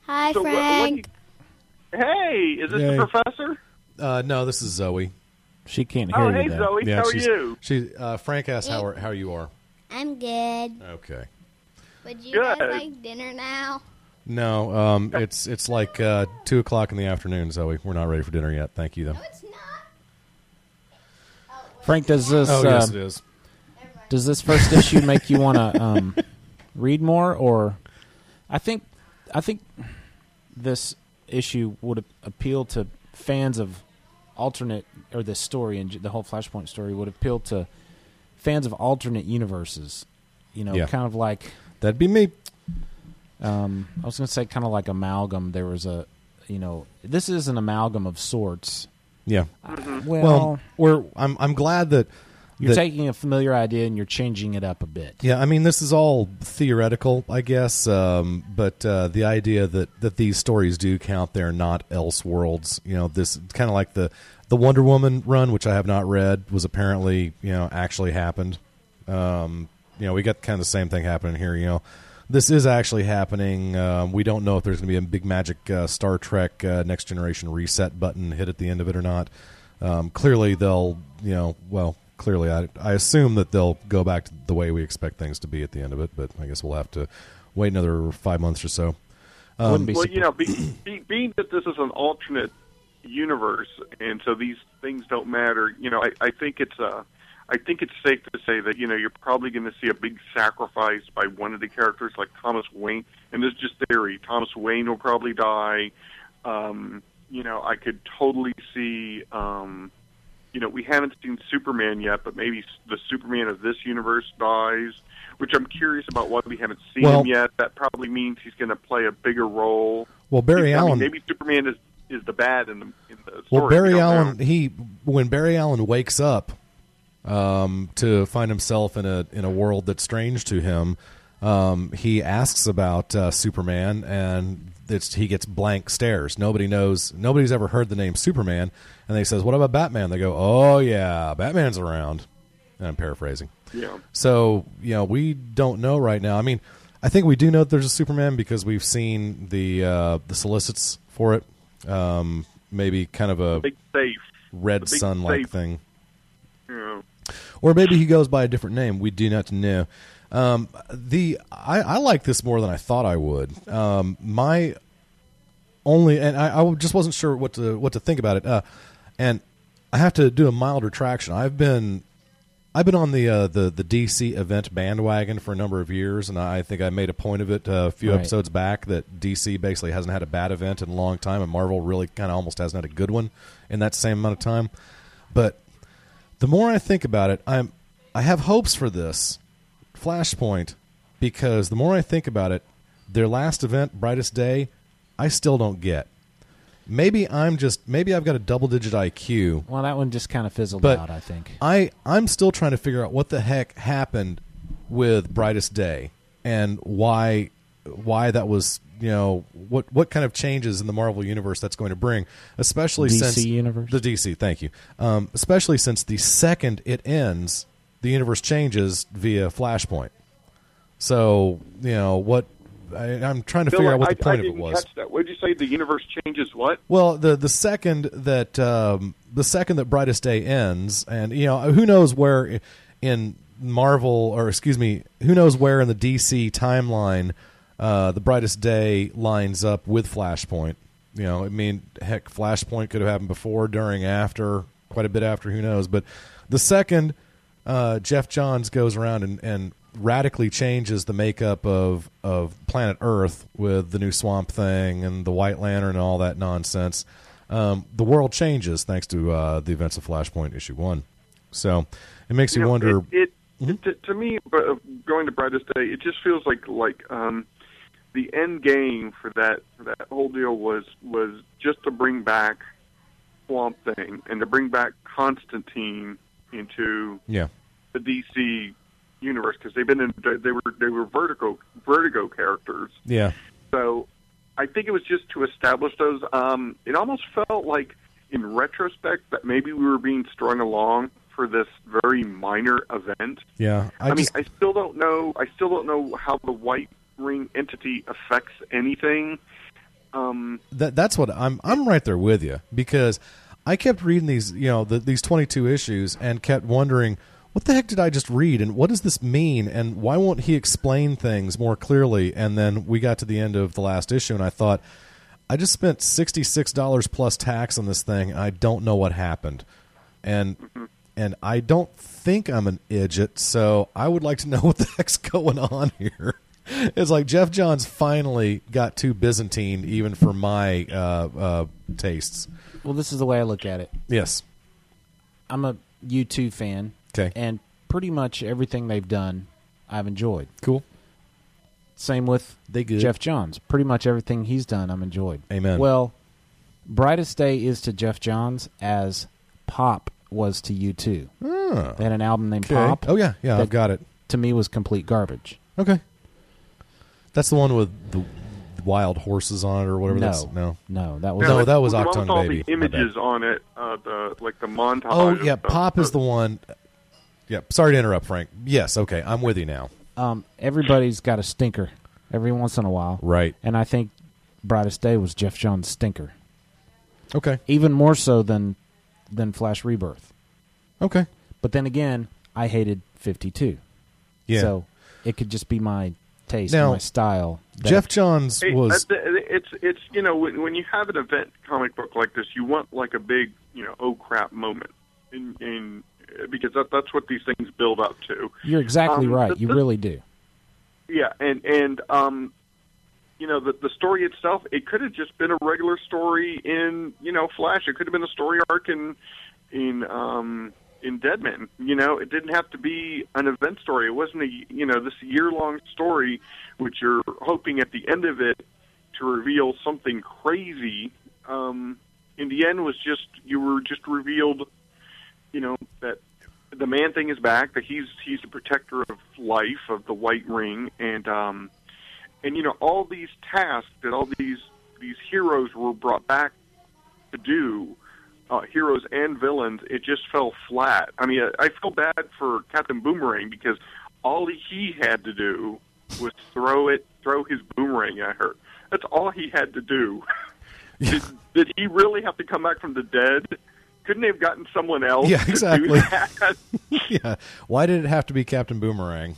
Hi, So what- what Frank. Hey, is this Yay. the professor? Uh, no, this is Zoe. She can't hear Oh, you hey, though. Zoe. Yeah, How are you? She uh, Frank asked how are, how you are. I'm good. Okay. Would you Good. guys like dinner now? No, um, it's it's like uh, two o'clock in the afternoon, Zoe. We're not ready for dinner yet. Thank you, though. No, it's not. Frank, does this Oh yes, uh, it is. does this first issue make you want to um, read more, or I think I think this issue would appeal to fans of alternate or this story and the whole Flashpoint story would appeal to fans of alternate universes. You know, Yeah. kind of like That'd be me. um, I was going to say kind of like amalgam. There was a, you know, this is an amalgam of sorts. Yeah. Well, Well, we're I'm I'm glad that you're that- taking a familiar idea and you're changing it up a bit. Yeah, I mean this is all theoretical, I guess, um, but uh, the idea that, that these stories do count, they're not else worlds. You know, this kind of like the the Wonder Woman run, which I have not read, was apparently you know actually happened. Um, you know, we got kind of the same thing happening here. You know, this is actually happening. Um, we don't know if there's going to be a big magic uh, Star Trek uh, Next Generation reset button hit at the end of it or not. Um, clearly, they'll you know well. Clearly, I, I assume that they'll go back to the way we expect things to be at the end of it, but I guess we'll have to wait another five months or so. Um, Wouldn't be Well, super- you know, be, be, being that this is an alternate universe, and so these things don't matter. You know, I, I think it's uh, I think it's safe to say that you know you're probably going to see a big sacrifice by one of the characters, like Thomas Wayne. And this is just theory. Thomas Wayne will probably die. Um, you know, I could totally see. Um, you know, we haven't seen Superman yet, but maybe the Superman of this universe dies, which I'm curious about why we haven't seen Well- him yet. That probably means he's going to play a bigger role. Well, Barry I mean, Allen. maybe Superman is is the bad in the in the story. Well, Barry Allen, know. he when Barry Allen wakes up um, to find himself in a in a world that's strange to him, um, he asks about uh, Superman, and it's, he gets blank stares. Nobody knows. Nobody's ever heard the name Superman, and they says, "What about Batman?" They go, "Oh yeah, Batman's around." And I'm paraphrasing. Yeah. So you know, we don't know right now. I mean, I think we do know that there's a Superman because we've seen the uh, the solicits for it. Um, maybe kind of a big safe, red sun like thing, You know. Or maybe he goes by a different name. We do not know. Um, the I, I like this more than I thought I would. Um, my only and I, I just wasn't sure what to what to think about it. Uh, and I have to do a mild retraction. I've been I've been on the uh, the the DC event bandwagon for a number of years, and I think I made a point of it uh, a few Right. episodes back that DC basically hasn't had a bad event in a long time, and Marvel really kind of almost hasn't had a good one in that same amount of time. But the more I think about it, I'm I have hopes for this Flashpoint because the more I think about it, their last event, Brightest Day, I still don't get. Maybe I'm just maybe I've got a double digit IQ. Well, that one just kind of fizzled But out. I think. I I'm still trying to figure out what the heck happened with Brightest Day and why why that was you know what what kind of changes in the Marvel universe that's going to bring, especially DC since universe? the DC. Thank you. Um, especially since the second it ends, the universe changes via Flashpoint. So you know what. I, I'm trying to Bill, figure out what I, the point I of it was. Catch that. What did you say? The universe changes what? Well, the the second that um, the second that Brightest Day ends, and you know who knows where in Marvel or excuse me, who knows where in the DC timeline uh, the Brightest Day lines up with Flashpoint. You know, I mean, heck, Flashpoint could have happened before, during, after, quite a bit after. Who knows? But the second uh, Geoff Johns goes around and, and radically changes the makeup of of planet Earth with the new Swamp Thing and the White Lantern and all that nonsense. Um, the world changes thanks to uh, the events of Flashpoint issue one. So it makes you, know, wonder. It, it, it to, to me, uh, going to Brightest Day, it just feels like like um, the end game for that for that whole deal was was just to bring back Swamp Thing and to bring back Constantine into yeah, the DC universe because they've been in they were they were Vertigo Vertigo characters. yeah, So I think it was just to establish those. Um, it almost felt like, in retrospect, that maybe we were being strung along for this very minor event. yeah. I, I, mean, I still don't know. I still don't know how the White Ring entity affects anything. Um, that that's what I'm I'm right there with you because I kept reading these you know the, these 22 issues and kept wondering what the heck did I just read? And what does this mean? And why won't he explain things more clearly? And then we got to the end of the last issue and I thought I just spent $66 plus tax on this thing and I don't know what happened. And and I don't think I'm an idiot so I would like to know what the heck's going on here it's like Geoff Johns finally got too Byzantine, even for my uh, uh, tastes. Well, this is the way I look at it. Yes. I'm a U2 fan. 'Kay. And pretty much everything they've done, I've enjoyed. Cool. Same with They good. Geoff Johns. Pretty much everything he's done, I'm enjoyed. Amen. Well, Brightest Day is to Geoff Johns as Pop was to U2. Oh. They had an album named Okay. Pop. Oh yeah, yeah, I've got it. To me, was complete garbage. Okay. That's the one with the wild horses on it, or whatever. No. That's, no. No, that was No, that was with Achtung all Baby. the images on it, uh, the like the montage. Oh of yeah, stuff. Pop is the one. Yeah, sorry to interrupt, Frank. Yes, okay, I'm with you now. Um, everybody's got a stinker every once in a while. Right. And I think Brightest Day was Geoff Johns' stinker. Okay. Even more so than than Flash Rebirth. Okay. But then again, I hated 52. Yeah. So it could just be my taste, Now, my style. that- Geoff Johns Hey, was. uh, th- it's it's you know when, when you have an event comic book like this, you want like a big you know oh crap moment, in, in because that, that's what these things build up to. You're exactly Um, right. the- you the- really do. Yeah, and and um, you know, the the story itself, it could have just been a regular story in you know Flash. It could have been a story arc in in um, in Deadman. You know, it didn't have to be an event story. It wasn't a you know this year long story, which you're hoping at the end of it to reveal something crazy. Um, in the end, was just you were just revealed, you know, that the man thing is back. That he's he's the protector of life of the White Ring, and um, and you know all these tasks that all these these heroes were brought back to do, uh, heroes and villains, it just fell flat. I mean, I, I feel bad for Captain Boomerang because all he had to do was throw it, throw his boomerang at her. That's all he had to do. did, did he really have to come back from the dead? Couldn't they have gotten someone else? Yeah, to do exactly. that? yeah. Why did it have to be Captain Boomerang?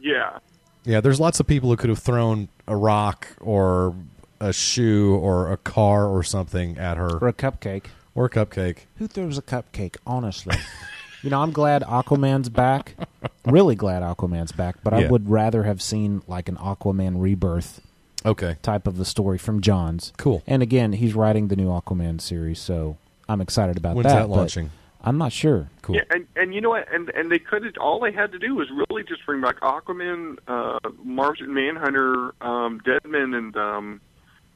yeah. Yeah, there's lots of people who could have thrown a rock or a shoe or a car or something at her. Or a cupcake. Or cupcake. Who throws a cupcake, honestly? you know, I'm glad Aquaman's back. really glad Aquaman's back, but I Yeah. would rather have seen like an Aquaman rebirth Okay. type of a story from Johns. Cool. And again, he's writing the new Aquaman series, so I'm excited about When's that. that but launching? I'm not sure. Cool. Yeah, and and you know what? And and they could have all they had to do was really just bring back Aquaman, uh, Martian Manhunter, um, Deadman, and um,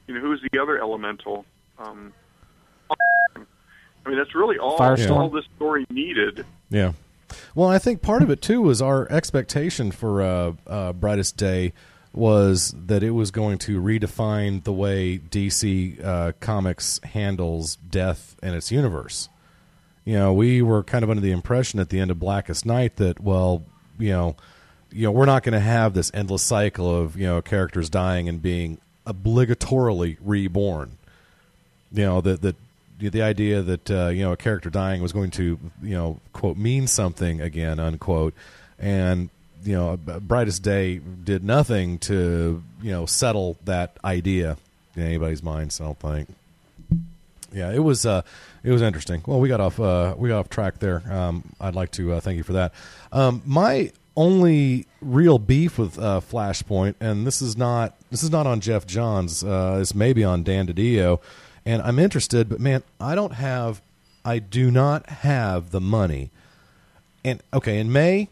you know who's the other elemental. Um, I mean, that's really all Firestorm? all this story needed. Yeah. Well, I think part of it too was our expectation for uh, uh, Brightest Day was that it was going to redefine the way DC uh, Comics handles death and its universe. You know, we were kind of under the impression at the end of Blackest Night that, well, you know, you know, we're not going to have this endless cycle of you know characters dying and being obligatorily reborn you know that that the idea that uh, you know a character dying was going to you know quote mean something again unquote. And you know brightest day did nothing to you know settle that idea in anybody's minds i don't think. Yeah it was uh it was interesting. Well we got off uh we got off track there. Um i'd like to uh, thank you for that. Um my only real beef with uh flashpoint and this is not this is not on geoff johns uh this may be on dan didio and i'm interested but man i don't have i do not have the money and okay in may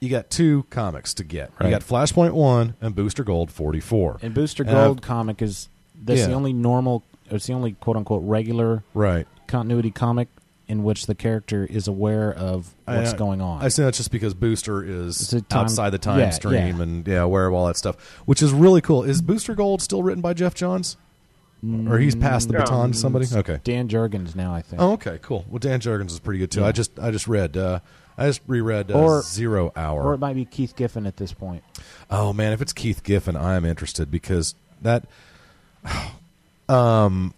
you got two comics to get Right. you got flashpoint 1 and booster gold 44 And Booster And I've- Gold comic is that's the only normal. It's the only quote unquote regular right continuity comic in which the character is aware of what's I- going on. I say that's just because Booster is time- outside the time yeah, stream yeah. and yeah, aware of all that stuff, which is really cool. Is Booster Gold still written by Geoff Johns, or he's passed the No. baton to somebody? Okay. Dan Jurgens now, I think. Oh, okay, cool. Well, Dan Jurgens is pretty good too. Yeah. I just I just read uh, I just reread uh, Or- Zero Hour. Or it might be Keith Giffen at this point. oh man, if it's Keith Giffen, I am interested because that. Um.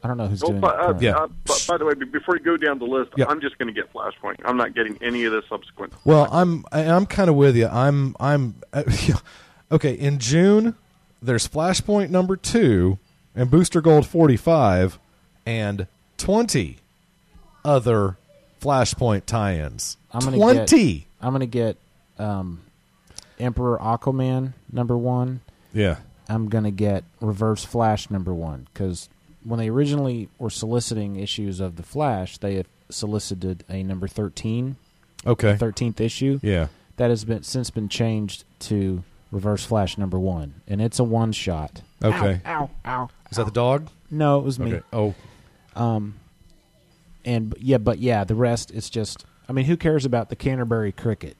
I don't know who's doing but, it. uh, currently. Yeah. uh, but by the way, be- before you go down the list, Yeah. I'm just going to get Flashpoint. I'm not getting any of the subsequent. Well, I'm I- I'm kind of with you. I'm I'm uh, okay. In June, there's Flashpoint number two and Booster Gold 45 and 20 other Flashpoint tie-ins. I'm gonna 20. Get, I'm gonna get um, Emperor Aquaman number one. yeah. I'm gonna get Reverse Flash number one because when they originally were soliciting issues of the Flash, they had solicited a number thirteen, Okay. thirteenth issue. Yeah. That has been since been changed to Reverse Flash number one, and it's a one shot. Okay. Ow! Ow! ow. Is that the dog? No, it was me. Okay. Oh. Um, and yeah, but yeah, the rest it's just. I mean, who cares about the Canterbury cricket?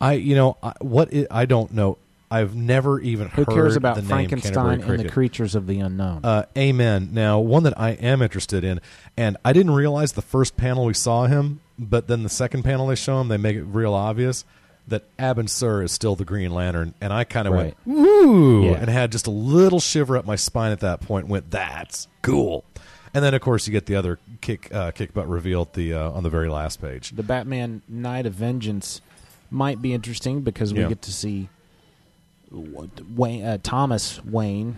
I you know, I, what i I don't know. I've never even Who heard cares about the name Frankenstein Canterbury and the Cricket. creatures of the unknown? Uh, amen. Now, one that I am interested in, and I didn't realize the first panel we saw him, but then the second panel they show him, they make it real obvious that Abin Sur is still the Green Lantern, and I kind of Right. went woo, Yeah. and had just a little shiver up my spine at that point. Went that's cool, and then of course you get the other kick uh, kick butt reveal at the uh, on the very last page. the Batman Knight of Vengeance might be interesting because we Yeah. get to see Wayne, uh, Thomas Wayne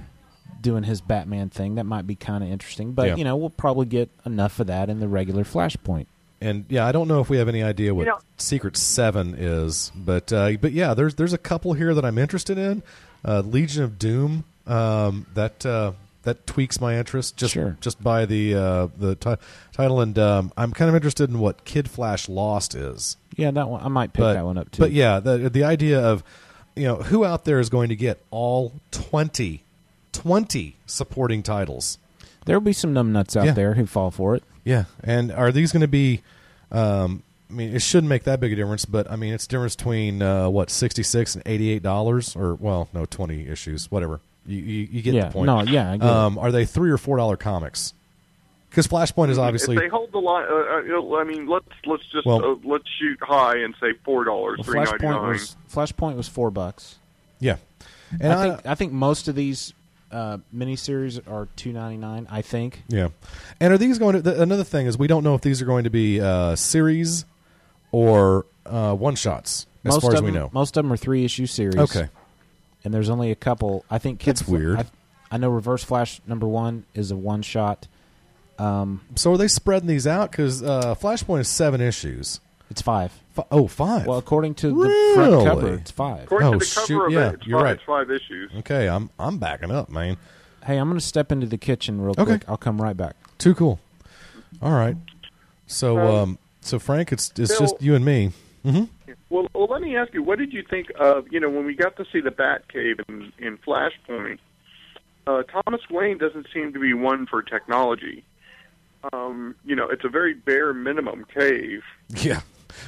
doing his Batman thing. That might be kind of interesting, but Yeah. you know we'll probably get enough of that in the regular Flashpoint. And yeah, I don't know if we have any idea what You know- Secret Seven is, but uh, but yeah, there's there's a couple here that I'm interested in. Uh, Legion of Doom Um, that uh, that tweaks my interest just Sure. just by the uh, the ti- title, and um, I'm kind of interested in what Kid Flash Lost is. Yeah, that one I might pick but, that one up too. But yeah, the the idea of you know who out there is going to get all 20, 20 supporting titles. there'll be some numbnuts out Yeah. there who fall for it. Yeah, and are these going to be? Um, I mean, it shouldn't make that big a difference, but I mean, it's difference between uh, what sixty six and eighty eight dollars, or well, no, twenty issues, whatever. You you, you get Yeah, the point. no, yeah, I get it. um, are they three or four dollar comics? Because Flashpoint is obviously if they hold the line. Uh, uh, you know, I mean, let's let's just Well- uh, let's shoot high and say four dollars, Well, Flashpoint was Flashpoint was four bucks. yeah, and I think I think most of these uh, miniseries are two ninety nine. I think. Yeah, and are these going to? The, another thing is we don't know if these are going to be uh, series or uh, one shots. As most far as we them, know. most of them are three issue series. Okay. and there's only a couple. I think Kid That's weird. I, I know Reverse Flash number one is a one shot. Um, So are they spreading these out? Because uh, Flashpoint is seven issues. it's five. Fi- oh, five. Well, according to the front cover, it's five. According Oh, to the cover shoot, of yeah, it, it's you're five, right. it's five issues. okay, I'm I'm backing up, man. Hey, I'm going to step into the kitchen real Okay. quick. I'll come right back. Too cool. All right. So Um, um, so Frank, it's it's Bill- just you and me. hmm Well, well, let me ask you, what did you think of you know when we got to see the Batcave in, in Flashpoint? Uh, Thomas Wayne doesn't seem to be one for technology. Um, you know, it's a very bare minimum cave. Yeah.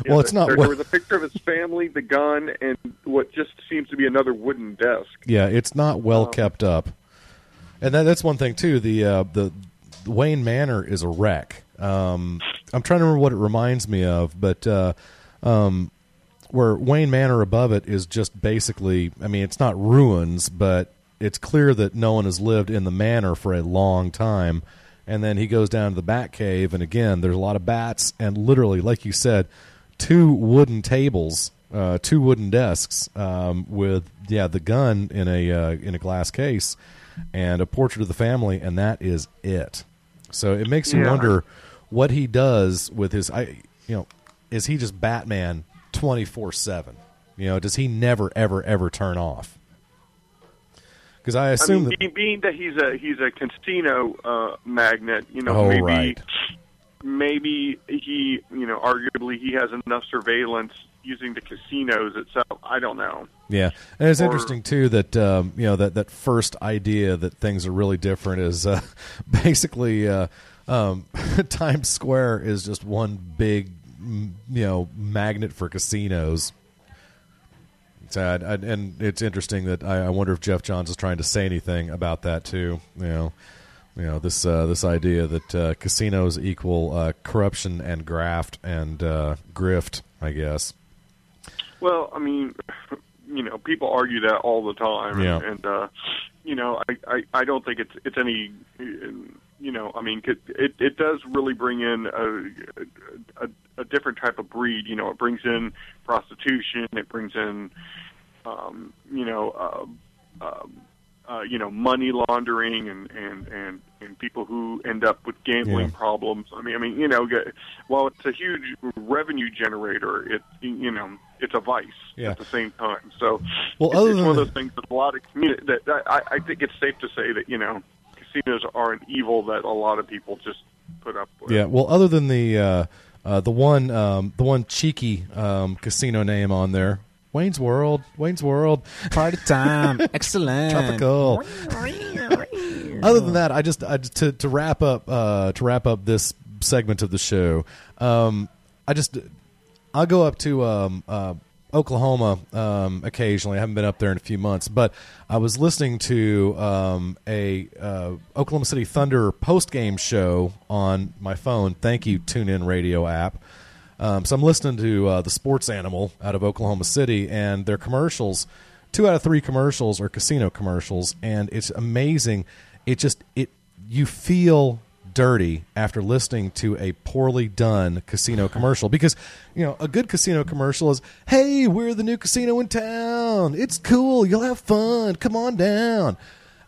Well, know, it's not. There, what- there was a picture of his family, the gun, and what just seems to be another wooden desk. Yeah, it's not well Um, kept up, and that, that's one thing too. The uh, the Wayne Manor is a wreck. Um, I'm trying to remember what it reminds me of, but uh, um, where Wayne Manor above it is just basically. I mean, it's not ruins, but it's clear that no one has lived in the manor for a long time. And then he goes down to the bat cave, and again, there's a lot of bats, and literally, like you said, two wooden tables, uh, two wooden desks um, with yeah the gun in a uh, in a glass case, and a portrait of the family, and that is it. So it makes you Yeah. wonder what he does with his. I you know, is he just Batman twenty four seven? You know, does he never ever ever turn off? Because I I assume mean, that being, being that he's a he's a casino uh, magnet, you know, Oh, maybe right. Maybe he, you know, arguably he has enough surveillance using the casinos itself. I don't know. Yeah, and it's Or- interesting too that um, you know that that first idea that things are really different is uh, basically uh, um, Times Square is just one big you know magnet for casinos. So, I, I, and it's interesting that I, I wonder if Geoff Johns is trying to say anything about that too. You know, you know this uh, this idea that uh, casinos equal uh, corruption and graft and uh, grift. I guess. Well, I mean, you know, people argue that all the time, Yeah. and uh, you know, I, I I don't think it's it's any, you know, I mean, it it does really bring in a, a a different type of breed. You know, it brings in prostitution, it brings in, um, you know, uh, um, uh, you know, money laundering and and and and people who end up with gambling Yeah. problems. I mean, I mean, you know, while it's a huge revenue generator, it you know, it's a vice Yeah. at the same time. So, Well, it's, than one of those things that a lot of community that that I, I think it's safe to say that you know, casinos are an evil that a lot of people just put up with. Yeah. Well, other than the uh, uh, the one um, the one cheeky um, casino name on there, Wayne's World, Wayne's World, Party time, excellent. tropical. other than that, I just I, to to wrap up uh, to wrap up this segment of the show, um, I just I'll go up to um, uh, Oklahoma um, occasionally. I haven't been up there in a few months, but I was listening to um, a uh, Oklahoma City Thunder post game show on my phone. Thank you, TuneIn Radio app. Um, so I'm listening to uh, the Sports Animal out of Oklahoma City, and their commercials. Two out of three commercials are casino commercials, and it's amazing. It just it you feel dirty after listening to a poorly done casino commercial because you know a good casino commercial is hey we're the new casino in town it's cool you'll have fun come on down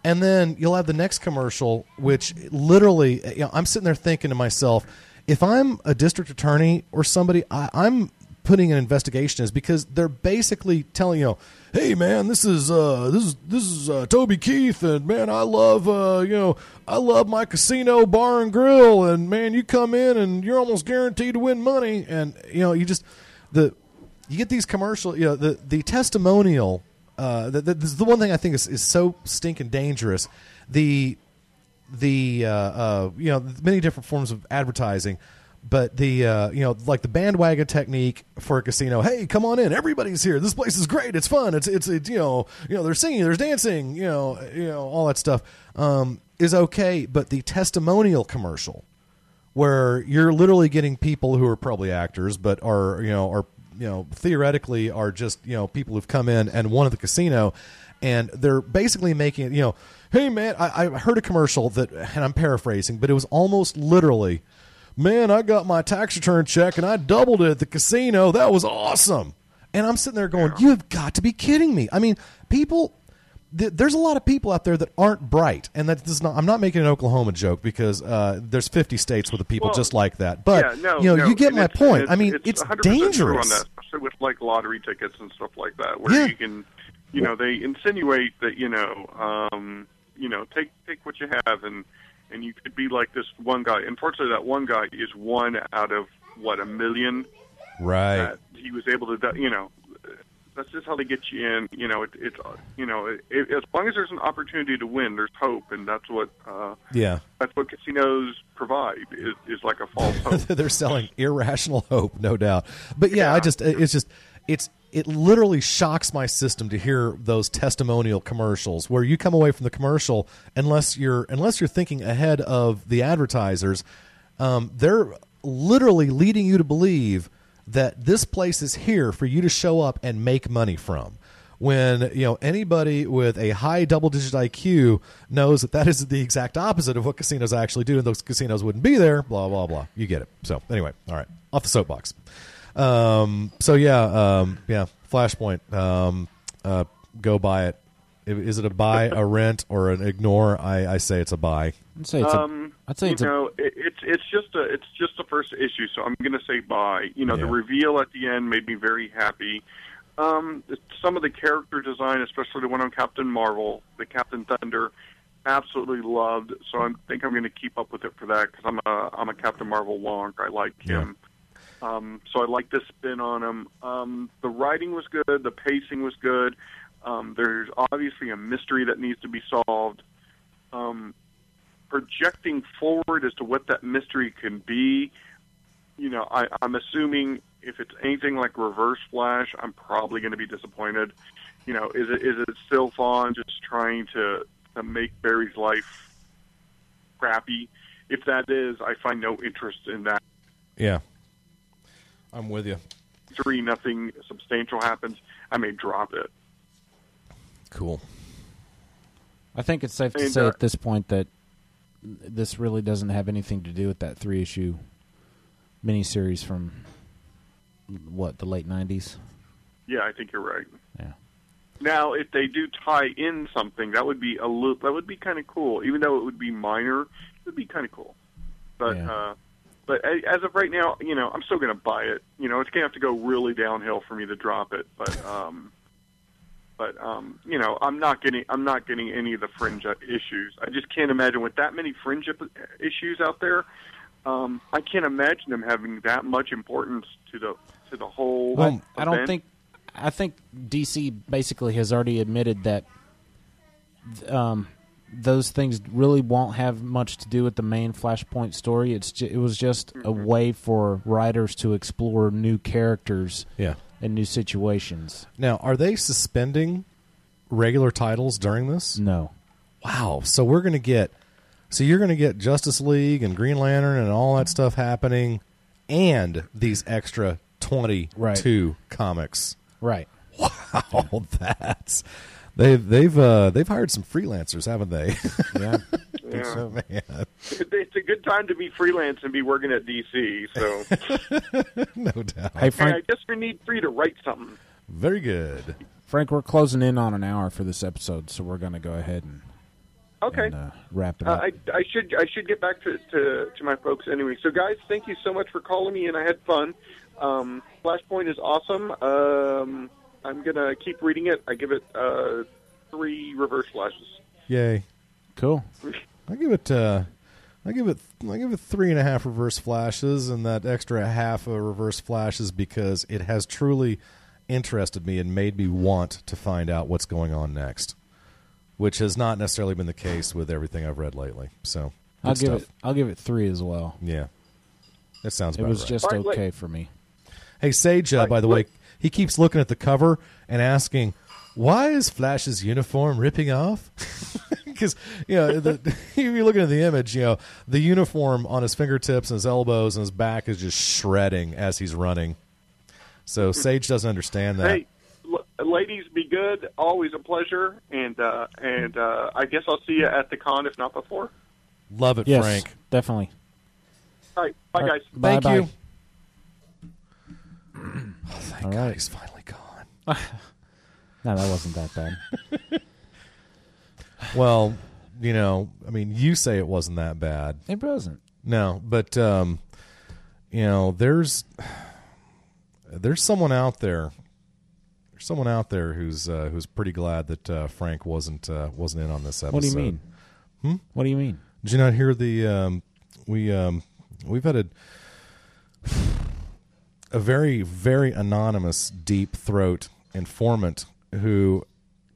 and then you'll have the next commercial which literally you know i'm sitting there thinking to myself if i'm a district attorney or somebody I, i'm putting an investigation is because they're basically telling you, know, hey man, this is uh, this is this is uh, Toby Keith, and man, I love uh, you know I love my casino bar and grill, and man, you come in and you're almost guaranteed to win money, and you know you just the you get these commercial, you know the the testimonial. Uh, the, the, this is the one thing I think is, is so stinking dangerous. The the uh, uh, you know many different forms of advertising, but the uh, you know like the bandwagon technique for a casino. Hey, come on in! Everybody's here. This place is great. It's fun. It's it's, it's you know you know there's singing, there's dancing, you know you know all that stuff um, is okay. But the testimonial commercial, where you're literally getting people who are probably actors, but are you know are you know theoretically are just you know people who've come in and won at the casino, and they're basically making you know hey man I, I heard a commercial that and i'm paraphrasing but it was almost literally man i got my tax return check and i doubled it at the casino. That was awesome. And i'm sitting there going you have got to be kidding me. I mean people th- there's a lot of people out there that aren't bright and that does not i'm not making an oklahoma joke because uh, there's 50 states with the people Well, just like that but yeah, no, you know no, you get and my point. i mean it's, 100% true dangerous on that, especially with like lottery tickets and stuff like that, where Yeah. you can, you know, they insinuate that you know, um, you know, take take what you have and and you could be like this one guy. Unfortunately, that one guy is one out of what a million right he was able to, you know. That's just how they get you in. You know, it, it's you know, it, it, as long as there's an opportunity to win, there's hope, and that's what uh, yeah that's what casinos provide is, is like a false hope. they're selling irrational hope, no doubt. But yeah, I just it's just it's it literally shocks my system to hear those testimonial commercials where you come away from the commercial unless you're unless you're thinking ahead of the advertisers, um, they're literally leading you to believe that this place is here for you to show up and make money from when you know anybody with a high double digit IQ knows that that is the exact opposite of what casinos actually do, and those casinos wouldn't be there. Blah blah blah. You get it. So anyway, all right, off the soapbox. Um, so yeah, um, yeah, Flashpoint. Um, uh, go buy it. I- Is it a buy, a rent, or an ignore? I, I say it's a buy. I'd say it's um, a. I'd say you it's know, it, it's it's just a it's just the first issue, so I'm going to say bye. You know, the Yeah. reveal at the end made me very happy. Um, some of the character design, especially the one on Captain Marvel, the Captain Thunder, absolutely loved. So I think I'm going to keep up with it for that because I'm a I'm a Captain Marvel wonk. I like him. Um, so I like this spin on him. Um, the writing was good. The pacing was good. Um, there's obviously a mystery that needs to be solved. Um, projecting forward as to what that mystery can be, you know, I, I'm assuming if it's anything like Reverse Flash, I'm probably going to be disappointed. You know, is it is it still Thawne just trying to to make Barry's life crappy? If that is, I find no interest in that. Yeah, I'm with you. Three nothing substantial happens, I may drop it. Cool. I think it's safe to And, say uh, at this point that this really doesn't have anything to do with that three issue miniseries from what the late nineties. Yeah, I think you're right. Yeah. Now, if they do tie in something, that would be a loop. that would be kind of cool. Even though it would be minor, it would be kind of cool. But Yeah. uh, but as of right now, you know, I'm still going to buy it. You know, it's going to have to go really downhill for me to drop it. But um, but um, you know, I'm not getting I'm not getting any of the fringe issues. I just can't imagine with that many fringe issues out there. Um, I can't imagine them having that much importance to the to the whole. Well, I don't think. I think DC basically has already admitted that um, those things really won't have much to do with the main Flashpoint story. It's ju- it was just a Mm-hmm. way for writers to explore new characters Yeah. and new situations. Now, are they suspending regular titles during this? No. Wow. So we're going to get so you're going to get Justice League and Green Lantern and all that stuff happening and these extra 22 comics. Right. Wow, that's they've they've uh, they've hired some freelancers, haven't they? Yeah. Yeah. so. Man. it's a good time to be freelance and be working at DC. So no doubt. Hey Hey, Frank, I just need free to write something. Very good. Frank, we're closing in on an hour for this episode, so we're going to go ahead and, Okay. and uh, wrap it Uh, up. I, I should I should get back to, to, to my folks anyway. So guys, thank you so much for calling me, and I had fun. Um, Flashpoint is awesome. Um, I'm gonna keep reading it. I give it uh, three reverse flashes. Yay. Cool. I give it. Uh, I give it. I give it three and a half reverse flashes, and that extra half of reverse flashes because it has truly interested me and made me want to find out what's going on next, which has not necessarily been the case with everything I've read lately. So good I'll give stuff. it. I'll give it three as well. Yeah, that sounds. It about was right. just All right, wait. okay for me. Hey, Sage, uh, by the way, he keeps looking at the cover and asking, why is Flash's uniform ripping off? Because, you know, the, if you're looking at the image, you know, the uniform on his fingertips and his elbows and his back is just shredding as he's running. So Sage doesn't understand that. Hey, l- ladies, be good. Always a pleasure. And uh, and uh, I guess I'll see you at the con, if not before. Love it, Yes, Frank. definitely. All right, bye, All right, guys. Bye, Thank bye. you. Thank All God right. he's finally gone. No, that wasn't that bad. Well, you know, I mean, you say it wasn't that bad. It wasn't. No, but um, you know, there's there's someone out there. There's someone out there who's uh, who's pretty glad that uh, Frank wasn't uh, wasn't in on this episode. What do you mean? Hmm? What do you mean? Did you not hear the um, we um, we've had a a very very anonymous deep throat informant who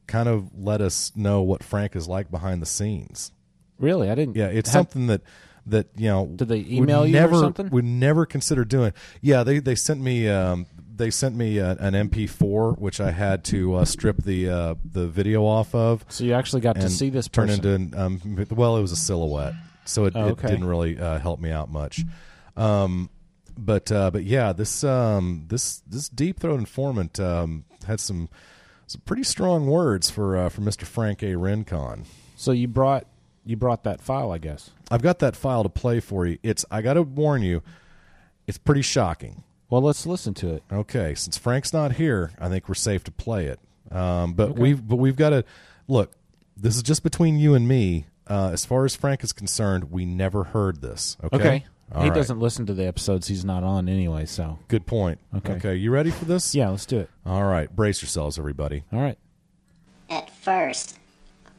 kind of let us know what Frank is like behind the scenes. Really? I didn't. Yeah, it's have- something that that you know. Did they email you or never, something? Would never consider doing. Yeah, they they sent me um, they sent me a, an MP4 which I had to uh, strip the uh, the video off of. So you actually got to see this turn person. into um, well, it was a silhouette, so it, Oh, it didn't really uh, help me out much. Um, but uh, but yeah, this um, this this deep throat informant um, had some some pretty strong words for uh, for Mister Frank A. Rincon. So you brought you brought that file, I guess. I've got that file to play for you. It's I got to warn you, it's pretty shocking. Well, let's listen to it. Okay, since Frank's not here, I think we're safe to play it. Um, but Okay. we've but we've got to look. This is just between you and me. Uh, as far as Frank is concerned, we never heard this. Okay, Okay. All he right. doesn't listen to the episodes he's not on anyway, so. Good point. Okay. Okay, you ready for this? Yeah, let's do it. All right, brace yourselves, everybody. All right. At first,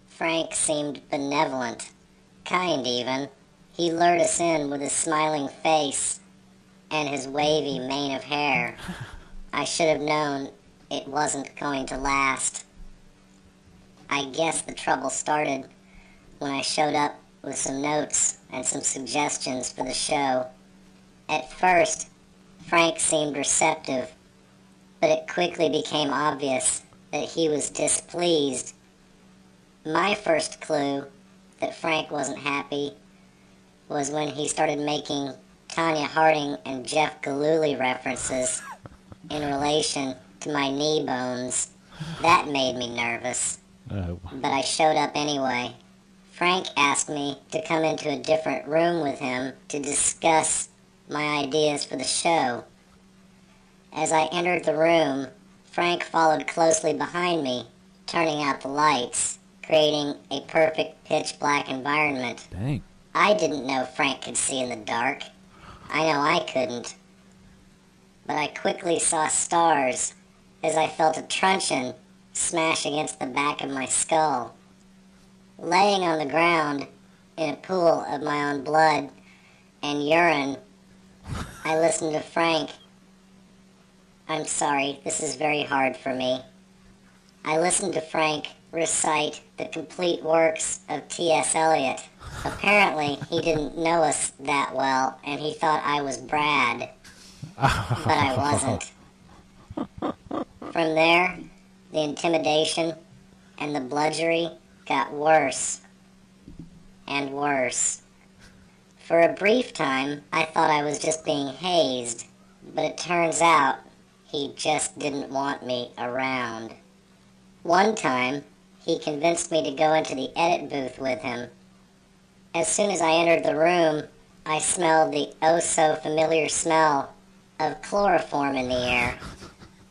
Frank seemed benevolent, kind even. He lured us in with his smiling face and his wavy mane of hair. I should have known it wasn't going to last. I guess the trouble started when I showed up with some notes and some suggestions for the show. At first, Frank seemed receptive, but it quickly became obvious that he was displeased. My first clue that Frank wasn't happy was when he started making Tonya Harding and Jeff Gillooly references in relation to my knee bones. That made me nervous, Uh, but I showed up anyway. Frank asked me to come into a different room with him to discuss my ideas for the show. As I entered the room, Frank followed closely behind me, turning out the lights, creating a perfect pitch black environment. dang. I didn't know Frank could see in the dark. I know I couldn't. But I quickly saw stars as I felt a truncheon smash against the back of my skull. Laying on the ground in a pool of my own blood and urine, I listened to Frank. I'm sorry, this is very hard for me. I listened to Frank recite the complete works of T.S. Eliot. Apparently, he didn't know us that well, and he thought I was Brad. but I wasn't. From there, the intimidation and the bludgery got worse and worse. For a brief time, I thought I was just being hazed, but it turns out he just didn't want me around. One time, he convinced me to go into the edit booth with him. As soon as I entered the room, I smelled the oh so familiar smell of chloroform in the air.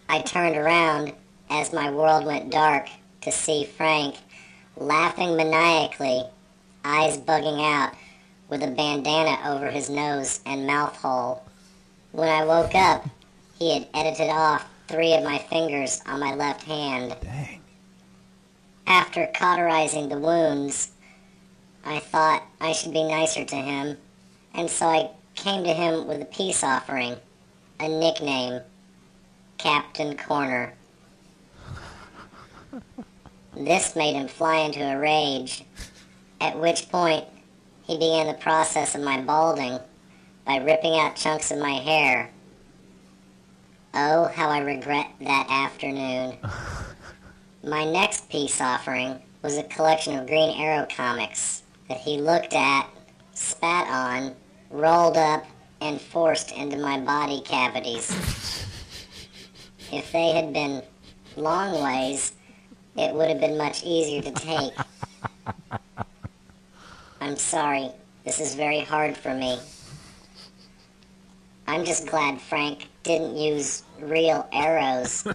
I turned around as my world went dark to see Frank laughing maniacally, eyes bugging out, with a bandana over his nose and mouth hole. When I woke up, he had edited off three of my fingers on my left hand. Dang. After cauterizing the wounds, I thought I should be nicer to him, and so I came to him with a peace offering, a nickname, Captain Corner. This made him fly into a rage, at which point he began the process of my balding by ripping out chunks of my hair. Oh, how I regret that afternoon. My next peace offering was a collection of Green Arrow comics that he looked at, spat on, rolled up, and forced into my body cavities. If they had been long ways, it would have been much easier to take. I'm sorry, this is very hard for me. I'm just glad Frank didn't use real arrows.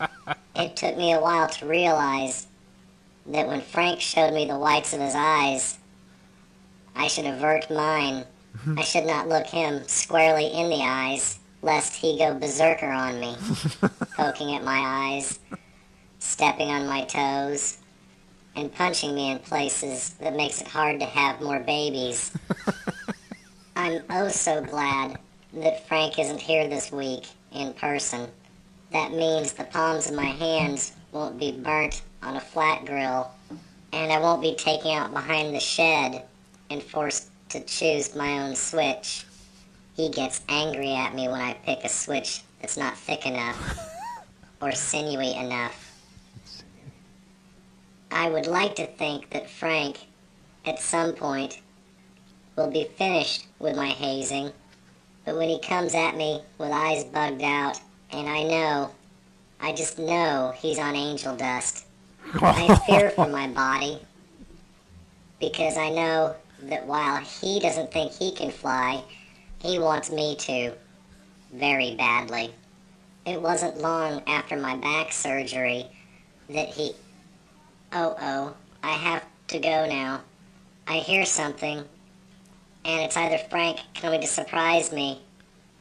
it took me a while to realize that when Frank showed me the whites of his eyes, I should avert mine. I should not look him squarely in the eyes, lest he go berserker on me, poking at my eyes, stepping on my toes, and punching me in places that makes it hard to have more babies. I'm oh so glad that Frank isn't here this week in person. That means the palms of my hands won't be burnt on a flat grill, and I won't be taken out behind the shed and forced to choose my own switch. He gets angry at me when I pick a switch that's not thick enough or sinewy enough. I would like to think that Frank, at some point, will be finished with my hazing, but when he comes at me with eyes bugged out, and I know, I just know he's on angel dust, I fear for my body because I know that while he doesn't think he can fly, he wants me to very badly. It wasn't long after my back surgery that he. Oh, oh, I have to go now. I hear something, and it's either Frank coming to surprise me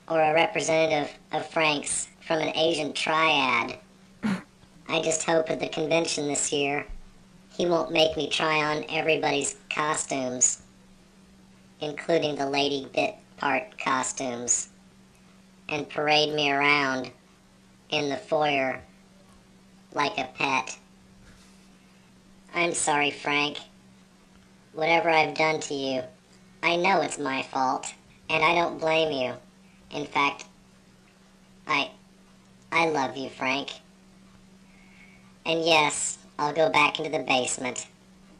or a representative of Frank's from an Asian triad. I just hope at the convention this year he won't make me try on everybody's costumes, including the lady bit part costumes, and parade me around in the foyer like a pet. I'm sorry, Frank. Whatever I've done to you, I know it's my fault, and I don't blame you. In fact, I I love you, Frank. And yes, I'll go back into the basement,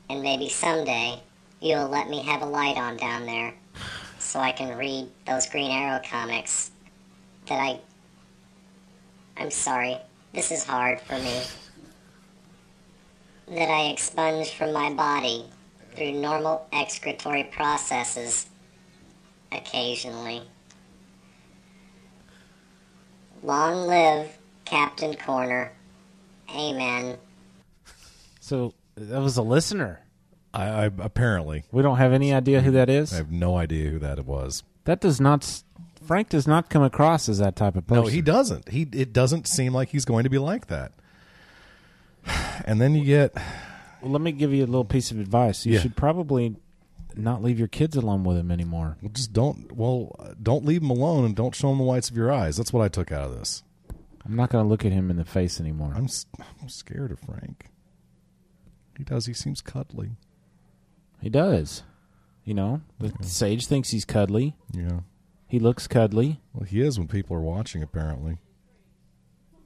and maybe someday you'll let me have a light on down there so I can read those Green Arrow comics that I. I'm sorry, this is hard for me. That I expunge from my body through normal excretory processes occasionally. Long live Captain Corner. Amen. So that was a listener. I, I apparently We don't have any idea who that is. I have no idea who that was. That does not. Frank does not come across as that type of person. No, he doesn't. He it doesn't seem like he's going to be like that. And then you get Well, let me give you a little piece of advice. You Yeah. should probably not leave your kids alone with him anymore. well, just don't well uh, don't leave him alone and don't show him the whites of your eyes. That's what I took out of this. I'm not going to look at him in the face anymore. I'm s- I'm scared of Frank. He does. He seems cuddly. He does. You know, the sage thinks he's cuddly. Yeah. He looks cuddly. Well, he is when people are watching. Apparently,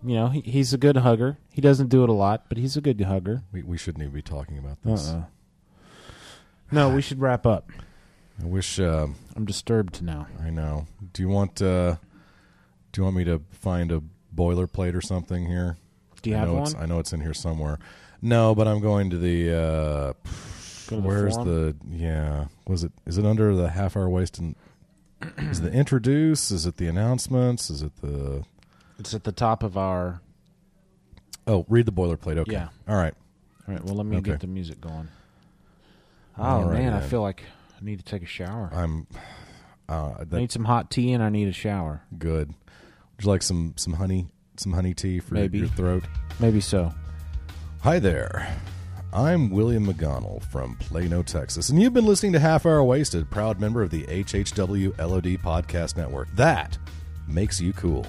You know, he, he's a good hugger. He doesn't do it a lot, but he's a good hugger. we we shouldn't even be talking about this. Uh-uh. No, we should wrap up. I wish. um I'm disturbed now. I know. Do you want? uh Do you want me to find a boilerplate or something here? Do you I have know It's, one? I know it's in here somewhere. No, but I'm going to the. uh Go to the Where's forum? the? Yeah, was it? Is it under the half hour waste? And is it the introduce? Is it the announcements? Is it the? It's at the top of our. Oh, read the boilerplate. Okay. Yeah. All right. All right. Well, let me Okay. get the music going. Oh All right, man, I feel like I need to take a shower. I'm. Uh, I need some hot tea and I need a shower. good. Would you like some some honey some honey tea for Maybe. your throat? Maybe so. Hi there. I'm William McGonnell from Plano, Texas, and you've been listening to Half Hour Wasted, proud member of the HHW LOD Podcast Network. That makes you cool.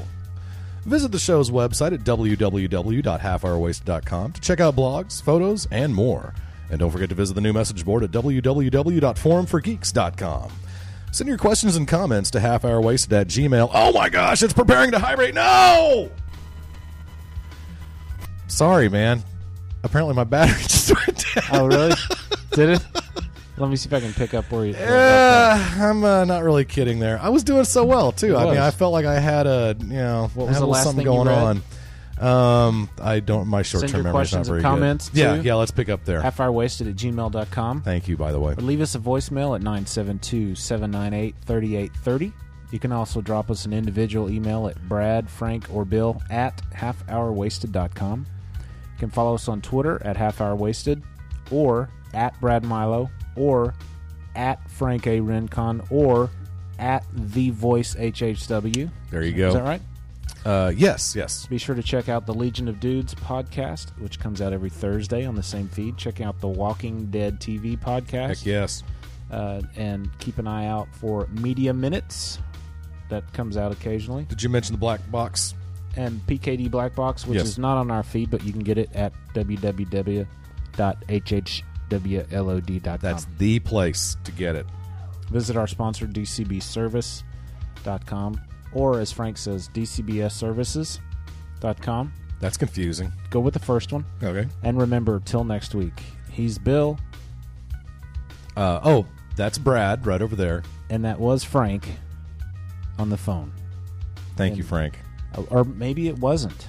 Visit the show's website at www.halfhourwasted.com to check out blogs, photos, and more. And don't forget to visit the new message board at www.forumforgeeks.com. Send your questions and comments to halfhourwasted at gmail. Oh my gosh, it's preparing to hibernate. No! Sorry, man. Apparently my battery just went down. Oh, really? Did it? Let me see if I can pick up where you. Yeah, I'm uh, not really kidding there. I was doing so well too. I mean. I felt like I had a you know What was the last something thing you going read? on. Um, I don't. My short Send term your memory is not questions very and comments good. Yeah, to yeah. Let's pick up there. Half hour wasted at gmail.com. Thank you, by the way. Or leave us a voicemail at 972 798 3830. You can also drop us an individual email at Brad, Frank, or Bill at halfhourwasted.com. You can follow us on Twitter at halfhourwasted or at Brad Milo or at Frank A. Rincon or at The Voice HHW. There you go. Is that right? Uh, yes, yes. Be sure to check out the Legion of Dudes podcast, which comes out every Thursday on the same feed. Check out the Walking Dead TV podcast. Heck yes. Uh, and keep an eye out for Media Minutes that comes out occasionally. Did you mention the black box? And PKD Black Box, which Yes. is not on our feed, but you can get it at www.hhwlod.com. That's the place to get it. Visit our sponsor, dcbservice.com, or as Frank says, dcbsservices.com. That's confusing. Go with the first one. Okay. And remember, till next week, he's Bill, Uh, oh, that's Brad right over there. and that was Frank on the phone. Thank you, Frank. Or maybe it wasn't.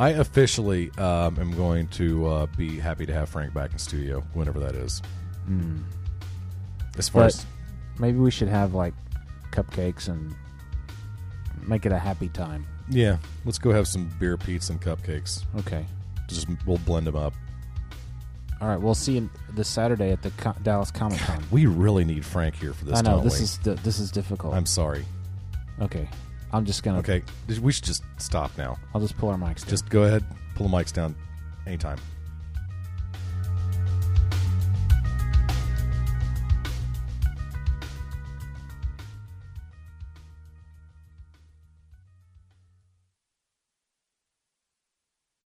I officially um, am going to uh, be happy to have Frank back in studio whenever that is. Hmm. As far But as maybe we should have like cupcakes and make it a happy time. yeah, let's go have some beer, pizza, and cupcakes. Okay. Just we'll blend them up. All right, we'll see you this Saturday at the Co- Dallas Comic Con. We really need Frank here for this. I know don't this we? is di- this is difficult. I'm sorry. okay, I'm just gonna. Okay, we should just stop now. I'll just pull our mics. Down. Just go ahead, pull the mics down anytime.